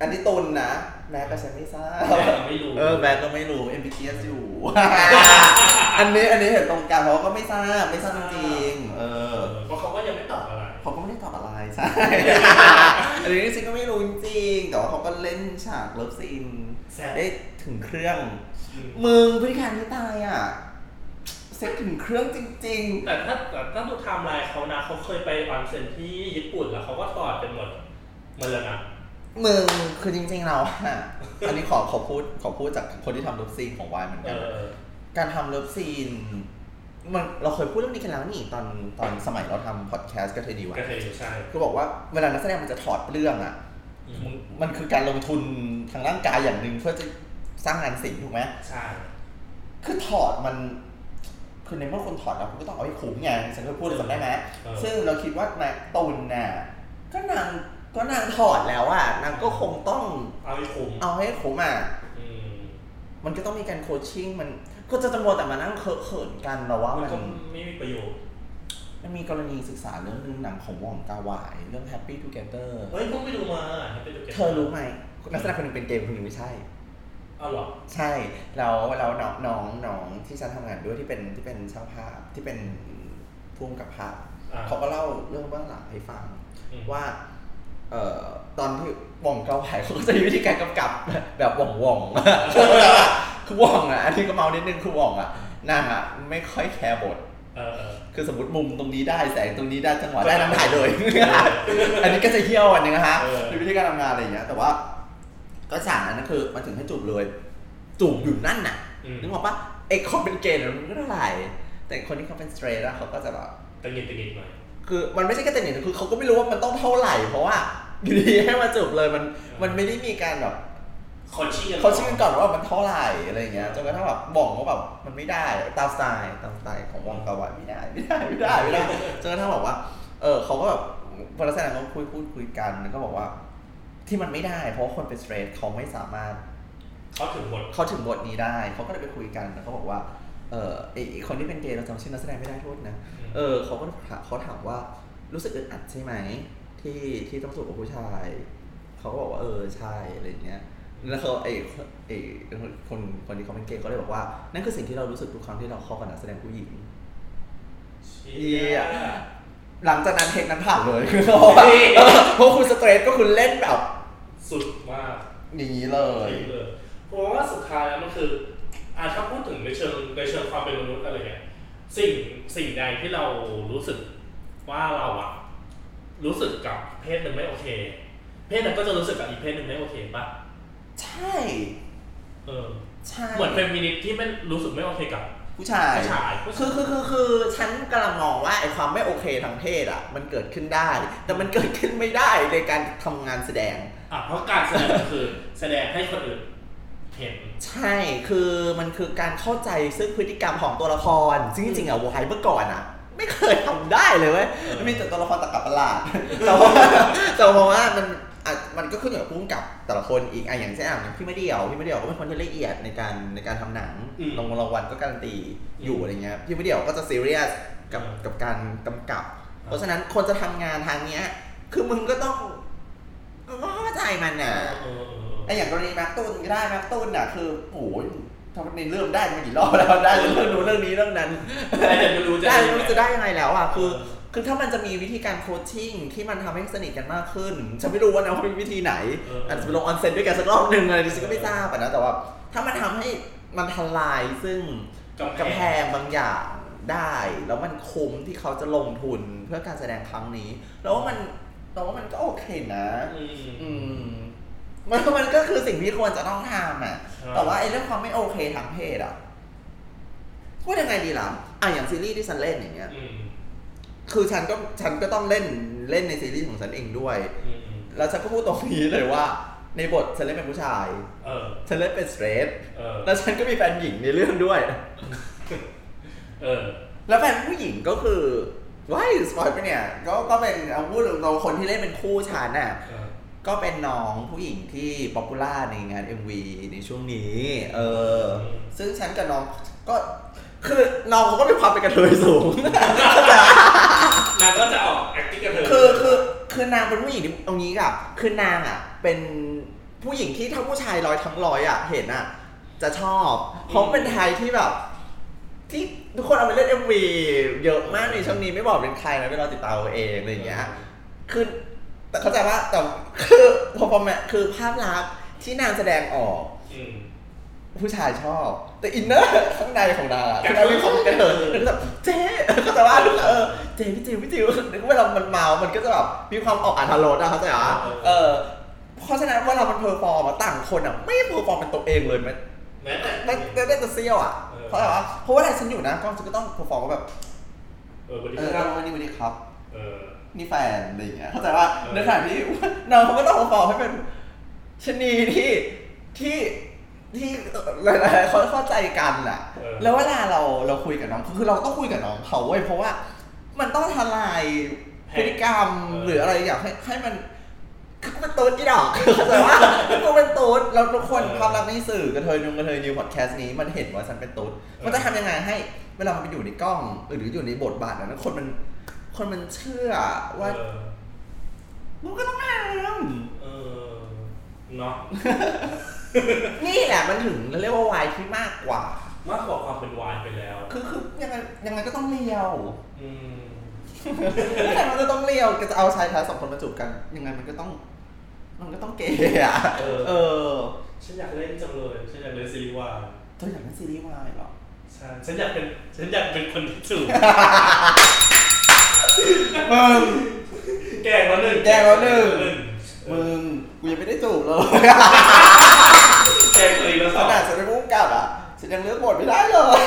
อันนี้ตุนนะแม่ก็ฉันไม่ทราบแม่ก็ไม่รู้เออแบงก์ก็ไม่รู้ MBTS อยู่ อันนี้อันนี้เห็นตรงกันเพราะว่าก็ไม่ทราบไม่ทราบจริงๆเอเอออเพราะเขาก็ยังไม่ตอบ ใช่ อันนี้จริงๆก็ไม่รู้จริงๆแต่ว่าเขาก็เล่นฉากเลิฟซีนแซ่บได้ถึงเครื่องอืมมึงพฤติการที่ตายอะแซ่บถึงเครื่องจริงแต่ถ้าแต่ถ้าดูไทม์ไลน์เขานะเขาเคยไปออนเซ็นที่ญี่ปุ่นแล้วเขาก็ตอดกันหมดหมาเลยนะๆมึงคือจริงๆเราอะอันนี้ขอขอพูดขอพูดจากคนที่ทำ love scene ของวายเหมือนเอกันอการทำ love scene มันเราเคยพูดเรื่องนี้กันแล้วนี่ตอนตอนสมัยเราทำพอดแคสต์ก็เทดีวะก็เคยอยู่ใช่ก็บอกว่าเวลานักแสดงมันจะถอดเรื่องอะอืมมันมันคือการลงทุนทางร่างกายอย่างหนึ่งเพื่อจะสร้างงานศิลป์ถูกไหมใช่คือถอดมันคือในเมื่อคนถอดแล้วคุณก็ต้องเอาให้คุ้มไงฉันเคยพูดเลยจำได้ไหมเออซึ่งเราคิดว่านายตุลน่ะก็นางก็นางถอดแล้วอะนางก็คงต้องเอาให้คุ้มเอาให้คุ้มอะอืมมันก็ต้องมีการโคชชิ่งมัน ก็จะจะมัวแต่มานั่งเคอะเขินกันเราว่ามัมันนก็ไม่มีประโยชน์มันมีกรณีศึกษาเรื่องนึงหนังของวองกาหวายเรื่อง Happy Together เฮ้ยเพิ่งไปดูมาให้ไปดูกันเธอรู้ไหมนักแสดงคนหนึงเป็นเกย์คนหนึงไม่ใช่ เอาเหรอใช่แล้วแล้วน้องน้องน้องที่ฉันทำงานด้วยที่เป็นที่เป็นช่างภาพที่เป็นผู้กำกับภาพ อ่า เขาก็เล่าเรื่องเบื้องหลังให้ฟัง อืมว่า เอ่อตอนที่ว่องเกาไผ่เขาก็จะมีวิธีการกำกับแบบว่องว่องๆ คือว่องอะอันนี้ก็เมานิดนึงคือว่องอะนางอะไม่ค่อยแคร์บท เออเออ คือสมมติมุมตรงนี้ได้แสงตรงนี้ได้จังหวะได้นำถ่ายเลย อันนี้ก็จะเที่ยวอันนึงนะฮะเออในวิธีการทำงานอะไรอย่างเงี้ย แต่ว่า ก็ฉากนั้นก็คือมาถึงให้จูบเลย จูบอยู่นั่นน่ะอืมนึกออกปะไอ้คนเป็นเกย์เนี่ยมันไม่เท่าไหร่แต่คนที่เขาเป็นสเตรทอะเขาก็จะแบบตะกิดตะกิดหน่อย คือมันไม่ใช่แค่แต่เนี่ยคือเขาก็ไม่รู้ว่ามันต้องเท่าไหร่ เพราะว่าอยู่ดีให้มาจูบเลยมันมันไม่ได้มีการแบบคอนชี่กันเขาชื่อกันก่อนว่ามันเท่าไหร่อะไรอย่างเงี้ยจนกระทั่งแบบบอกว่าแบบมันไม่ได้ตามสไตล์ตามสไตล์ของวองกาไวไม่ได้ไม่ได้ไม่ได้ไม่ได้จนกระทั่งบอกว่าเออเขาก็แบบพอลักษณะเขาคุยพูดคุยกันแล้วก็บอกว่า ที่มันไม่ได้ เพราะว่าคนเป็นสเตรทเขาไม่สามารถเขาถึงบทเขาถึงบทนี้ได้เขาก็เลยไปคุยกันแล้วเขาบอกว่า เออไอไอ้คนที่เป็นเกย์เราจำชื่อนักแสดงไม่ได้โทษนะอืมเออเขาก็ถามเขาถามว่ารู้สึกอึดอัดใช่ไหมที่ที่ต้องสูบกับผู้ชาย เขาก็บอกว่าเออใช่อะไรอย่างเงี้ยแล้วเขาไอไอคนคนที่เขาเป็นเกย์ก็เลยบอกว่า นั่นคือสิ่งที่เรารู้สึกทุกครั้งที่เราเข้ากับนักแสดงผู้หญิงเชี่เหี้ยยหลังจากนั้นเทคนั้นผ่านเลยคือเขาบอกว่าเออเพราะคุณสเตรทก็คุณเล่นแบบสุดมากอย่างนี้เลยเลยเพราะว่าสุดท้ายแล้วมันคือ อ่าถ้าพูดถึงในเชิงในเชิงความเป็นมนุษย์อะไรเงี้ยสิ่งสิ่งใดที่เรารู้สึกว่าเราอะรู้สึกกับเพศหนึ่งไม่โอเค เพศนั้นก็จะรู้สึกกับอีกเพศหนึ่งไม่โอเคปะใช่ เออใช่เหมือนเฟมินิสต์ที่ไม่รู้สึกไม่โอเคกับผู้ชายผู้ชายคือคือคือคือฉันกำลังมองว่าไอ้ความไม่โอเคทางเพศอะ มันเกิดขึ้นได้ แต่มันเกิดขึ้นไม่ได้ในการทำงานแสดงอะเพราะการแสดงก็คือแสดงให้คนอื่น เห็น ใช่คือมันคือการเข้าใจซึ่งพฤติกรรมของตัวละคร ซึ่งจริงๆอะวายเมื่อก่อนอะไม่เคยทำได้เลยเว้ยเออมันมีแต่ตัวละครตลกกับประหลาดแต่ว่าแต่เพราะว่ามันอะมันก็ขึ้นอยู่กับผู้กำกับแต่ละคนอีกอะอย่างเช่นอะอย่างพี่ไม่เดียวพี่ไม่เดียวก็เป็นคนที่ละเอียดในการในการทำหนังอืมรางวัลรางวัลก็การันตีอยู่อะไรเงี้ยพี่ไม่เดียวก็จะซีเรียสกับอืมกับการกำกับอ่าเพราะฉะนั้นคนจะทำงานทางเนี้ย คือมึงก็ต้องก็เข้าใจมันน่ะเออเออ ไออย่างกรณีแม็กตุนก็ได้แม็กตุนน่ะคือโอ้ยทำในเรื่องได้มากี่รอบแล้วได้เรื่องนู้นเรื่องนี้เรื่องนั้นได้แต่ไม่รู้จะได้ยังไม่ไงรู้จะได้ยังไงแล้วอะคือคือถ้ามันจะมีวิธีการโคชชิ่งที่มันทำให้สนิทกันมากขึ้นฉันไม่รู้ว่านะว่ามีวิธีไหนเออออาจจะไปลงออนเซ็นด้วยกันสักรอบหนึ่งอะไรดิฉันก็ไม่ทราบอะนะแต่ว่า ถ้ามันทำให้มันทลายซึ่งกำแพงบางอย่างได้ แล้วมันคุ้มที่เขาจะลงทุนเพื่อการแสดงครั้งนี้ แล้วว่ามันเราว่ามันก็โอเคนะ อืมอื มมันมันก็คือสิ่งที่ควรจะต้องทำอะใช่แต่ว่าไอ้เรื่องความไม่โอเคทางเพศอะพูดยังไงดีล่ะอะอย่างซีรีส์ที่ฉันเล่นอย่างเงี้ยอืมคือฉันก็ฉันก็ต้องเล่นเล่นในซีรีส์ของฉันเองด้วยอืมอืมแล้วฉันก็พูดตรงนี้เลยว่า ในบทฉันเล่นเป็นผู้ชายเออฉันเล่นเป็น straight เออแล้วฉันก็มีแฟนหญิงในเรื่องด้วยเออแล้วแฟนผู้หญิงก็คือว้าย spoil ไปเนี่ย ก็ก็เป็นเอาพูดตรงๆคนที่เล่นเป็นคู่ฉันน่ะเออ ก็เป็นน้องผู้หญิงที่ popular ในงาน MV ในช่วงนี้ เออ ซึ่งฉันกับน้องก็คือน้องเขาก็มีความเป็นกระเทยสูง นางก็จะออก acting กับเธอคือคือคือนางเป็นผู้หญิงที่ตรงนี้กับคือนางอะ เป็นผู้หญิงที่ถ้าผู้ชายร้อยทั้งร้อยอะ เห็นอะ จะชอบเพราะเป็นไทยที่แบบ ที่ทุกคนเอาไปเล่น MV เยอะมากในช่วงนี้ไม่บอกเป็นใครนะไปรอติดตามเอาเองอะไรอย่างเงี้ยคือ แต่เข้าใจว่าแต่คือพอพอแมคือภาพลักษณ์ที่นางแสดงออก อืม ผู้ชายชอบ แต่ inner ข้างในของนางอะคือนางมีความเป็นกระเทยแล้วก็แบบเจ๊เข้าใจว่าเออเจ๊พี่จิวพี่จิวนึกว่าเวลามันเมา มันก็จะแบบมีความออกอรรถรสอะเข้าใจเหรอเออเพราะฉะนั้นเวลามัน perform อะต่างคนอะไม่ perform เป็นตัวเองเลยแม้แม้แต่แม้แม้แต่จะเซี่ยวอะเออเพราะอะไรวะเพราะว่าอะไรฉันอยู่นะก็ฉันก็ต้อง perform ว่าแบบเออวันนี้เออก็วันนี้วันนี้ครับ เออ นี่แฟนอะไรอย่างเงี้ยเข้าใจว่าเออในขณะที่น้องเขาก็ต้องมาฟอร์มให้เป็นชะนีที่ที่ที่หลายๆคนเข้าใจกันแหละเออแล้วเวลาเราเราคุยกับน้องคือคือเราต้องคุยกับน้องเขาเว้ยเพราะว่า มันต้องทลายพฤติกรรมเออหรืออะไรอยากให้ให้มันคือกูเป็นตูดกี่ดอกเข้าใจว่ากูเป็นตูดแล้วทุกคนความรักในสื่อกระเทยนุ่งกระเทยนิวพอดแคสต์นี้มันเห็นว่าฉันเป็นตูดมันจะทำยังไงให้ เวลามันไปอยู่ในกล้อง หรืออยู่ในบทบาทนั้นคนมัน คนมันเชื่อว่าเออมึงก็ต้องทเออเนาะำนี่แหละมันถึงเรียกว่าวายที่มากกว่า มากกว่าความเป็นวายไปแล้ว คือคือยังไงยังไงก็ต้องเลียวอืมยังไงมันก็ต้องเลียวก็จะเอาชายท้ายสองคนมาจูบกัน ยังไงมันก็ต้อง มันก็ต้องเกย์อะเออเออฉันอยากเล่นจังเลยฉันอยากเล่นซีรีส์วายเธออยากเล่นซีรีส์วายเหรอใช่ฉันอยากเป็นฉันอยากเป็นคนที่จูบ มึงแกล้งแล้วหนึ่งแกล้งแล้วหนึ่งเอมึองกูยังไม่ได้จูบเลยแกล้งตัวเองแล้วขสองนาดฉันเป็นผู้กำกับอะฉันยังเลือกบทไม่ได้เลย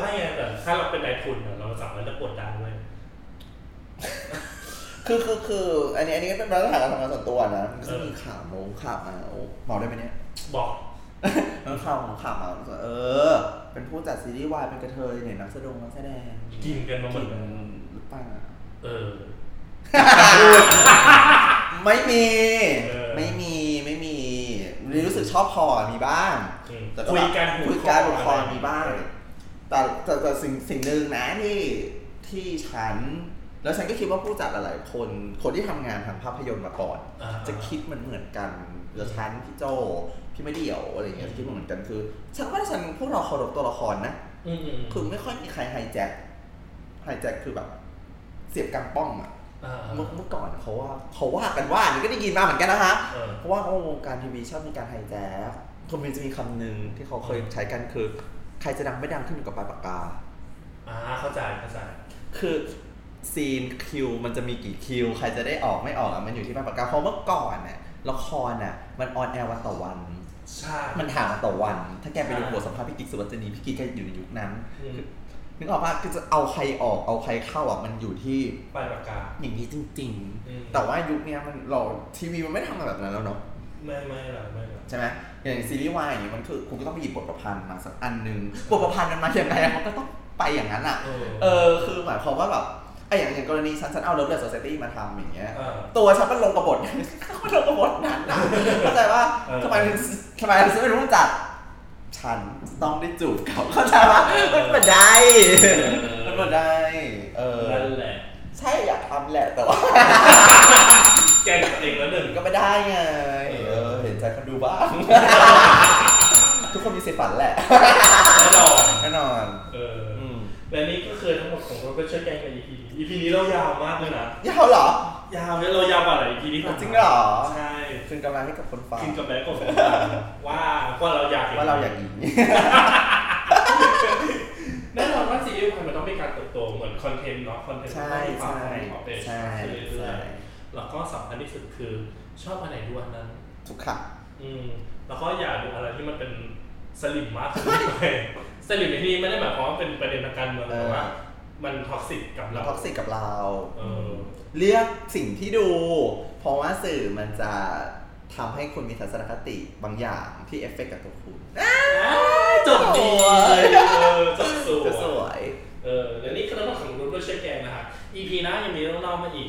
ไม่ไงแต่ถ้าเราเป็นนายทุนอะเราสามารถจะปลดได้เว้ยคือคือคืออันนี้อันนี้เป็นมาตรฐานการทำงานส่วนตัวนะมันก็จะมีข่าวโมงข่าวมาโอ้เมาได้ไหมเนี่ย บอก มันข่าวของข่าวมาเออ เป็นผู้จัดซีรีส์วายเป็นกระเทยเนี่ยนักแสดงนักแสดงกินกันมาหมกิดนเลยหรือเปล่าเออ ไม่มี เออไม่มีไม่มีรู้สึกชอบพอมีบ้าง อืมแต่คุยกันคุยกันบนคออะไร มีบ้าง แต่แต่แต่สิ่งสิ่งหนึ่งนะที่ที่ฉัน แล้วฉันก็คิดว่าผู้จัดหลายๆคน คนที่ทำงานทางภาพยนตร์มาก่อน อ่า จะคิดเหมือนเหมือนกันแล้วฉันพี่โจ พี่ไม่เดี่ยวอะไรอย่างเงี้ยคิดเหมือนกันคือฉันว่าฉันพวกเราเคารพตัวละครนะอืมอืมคือไม่ค่อยมีใครไฮแจ็คไฮแจ็คคือแบบ เสียบกลางป้องอะอ่าเมื่อเมื่อก่อนเขาว่าเขาว่ากันว่าอันนี่ก็ได้ยินมาเหมือนกันนะคะเออเพราะว่าเขาวงการทีวีชอบมีการไฮแจ็คคนมันจะมีคำหนึ่งที่เขาเคยใช้กันคือ ใครจะดังไม่ดังขึ้นอยู่กับปลายปากกาอ่าเข้าใจเข้าใจคือ scene คิวมันจะมีกี่คิว ใครจะได้ออกไม่ออกอะมันอยู่ที่ปลายปากกาเพราะเมื่อก่อนน่ะละครน่ะมัน on air วันต่อวัน ใช่มันถ่ายวันต่อวัน ถ้าแกไปดูใช่บทสัมภาษณ์พี่กิ๊กสุวัจนีพี่กิ๊กก็อยู่ในยุคนั้นอืมนึกออกปะคือจะเอาใครออกเอาใครเข้าอะมันอยู่ที่ปลายปากกาอย่างนี้จริงอืมๆแต่ว่ายุคเนี้ยมันเราทีวีมันไม่ทำแบบนั้นแล้วเนาะไม่ไม่หรอกไม่หรอกใช่ไหมอย่างซีรีส์วายอย่างนี้มันคือคุณก็ต้องไปหยิบบทประพันธ์มาสักอันหนึ่งบทประพันธ์มันมาอย่างไรอะมันก็ต้องไปอย่างนั้นอะ เออเออคือหมายความว่าแบบ ไอ้อย่างอย่างกรณีฉันฉันเอา Love the Society มาทำอย่างเงี้ยเออตัวฉันมันลงกับบทมันลงกับบทนั้นนะเข้าใจว่าเออทำไมถึงทำไมฉันไม่รู้จักฉันต้องได้จูบเขาเข้าใจว่ามันมาได้มันมาได้ เออนั่นแหละใช่อยากทำแหละแต่ว่าแกล้งตัวเองแล้วหนึ่งก็ไม่ได้ไงเออเห็นใจคนดูบ้างทุกคนมีสิทธิ์ฝันแหละแน่นอนแน่นอน เอออืม และนี่ก็คือทั้งหมดของเราก็ช่วยแกล้งใน EP นี้ EP นี้เรายาวมากเลยนะ ยาวเหรอ ยาวเนี่ยเรายาวกว่าหลาย EP ที่ผ่านมาจริงเหรอ ใช่คืนกำลังให้กับคนฟังกินกับแม่ก็ฟังว่าว่าเราอยากห็นว่าเราอยากอีกแน่นอนว่าซีรีส์มันต้องมีการเติบโตเหมือนคอนเทนต์เนาะคอนเทนต์ใช่ต้องมีความใช่ออกเดทใช่เรื่ใช่อยๆแล้วก็สำคัญที่สุดคือชอบอันไหนดูอันนั้นทุกค่ะอืมแล้วก็อย่าดูอะไรที่มันเป็นสลิมมากเกินไป สลิมในที่นี้ไม่ได้หมายความว่าเป็นประเด็นทางการเมืองเออแต่ว่า มันท็อกซิกกับเราท็อกซิกกับเราเออเลือกสิ่งที่ดู เพราะว่าสื่อมันจะทำให้คุณมีทัศนคติบางอย่างที่เอฟเฟกต์กับตัวคุณจบดีโอ้ยเออจบสวจะสยวย เออเดี๋ยวนี้ก็ต้องขังรุ่นด้วยเช่วแกงนะคะ EP หน้ายังมีเรื่องเล่ามาอีก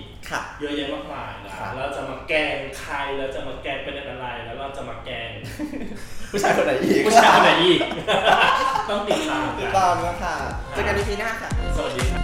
เยอะแยะมากมายนะเราจะมาแกงใครเราจะมาแกงเป็นอะไร แล้วเราจะมาแกงผู้ชายคนไหนอีกผู้ชายคนไหนอีก ต้องติดตามติดตามแล้วค่ะเจอกัน EP หน้าค่ะ สวัสดีครับ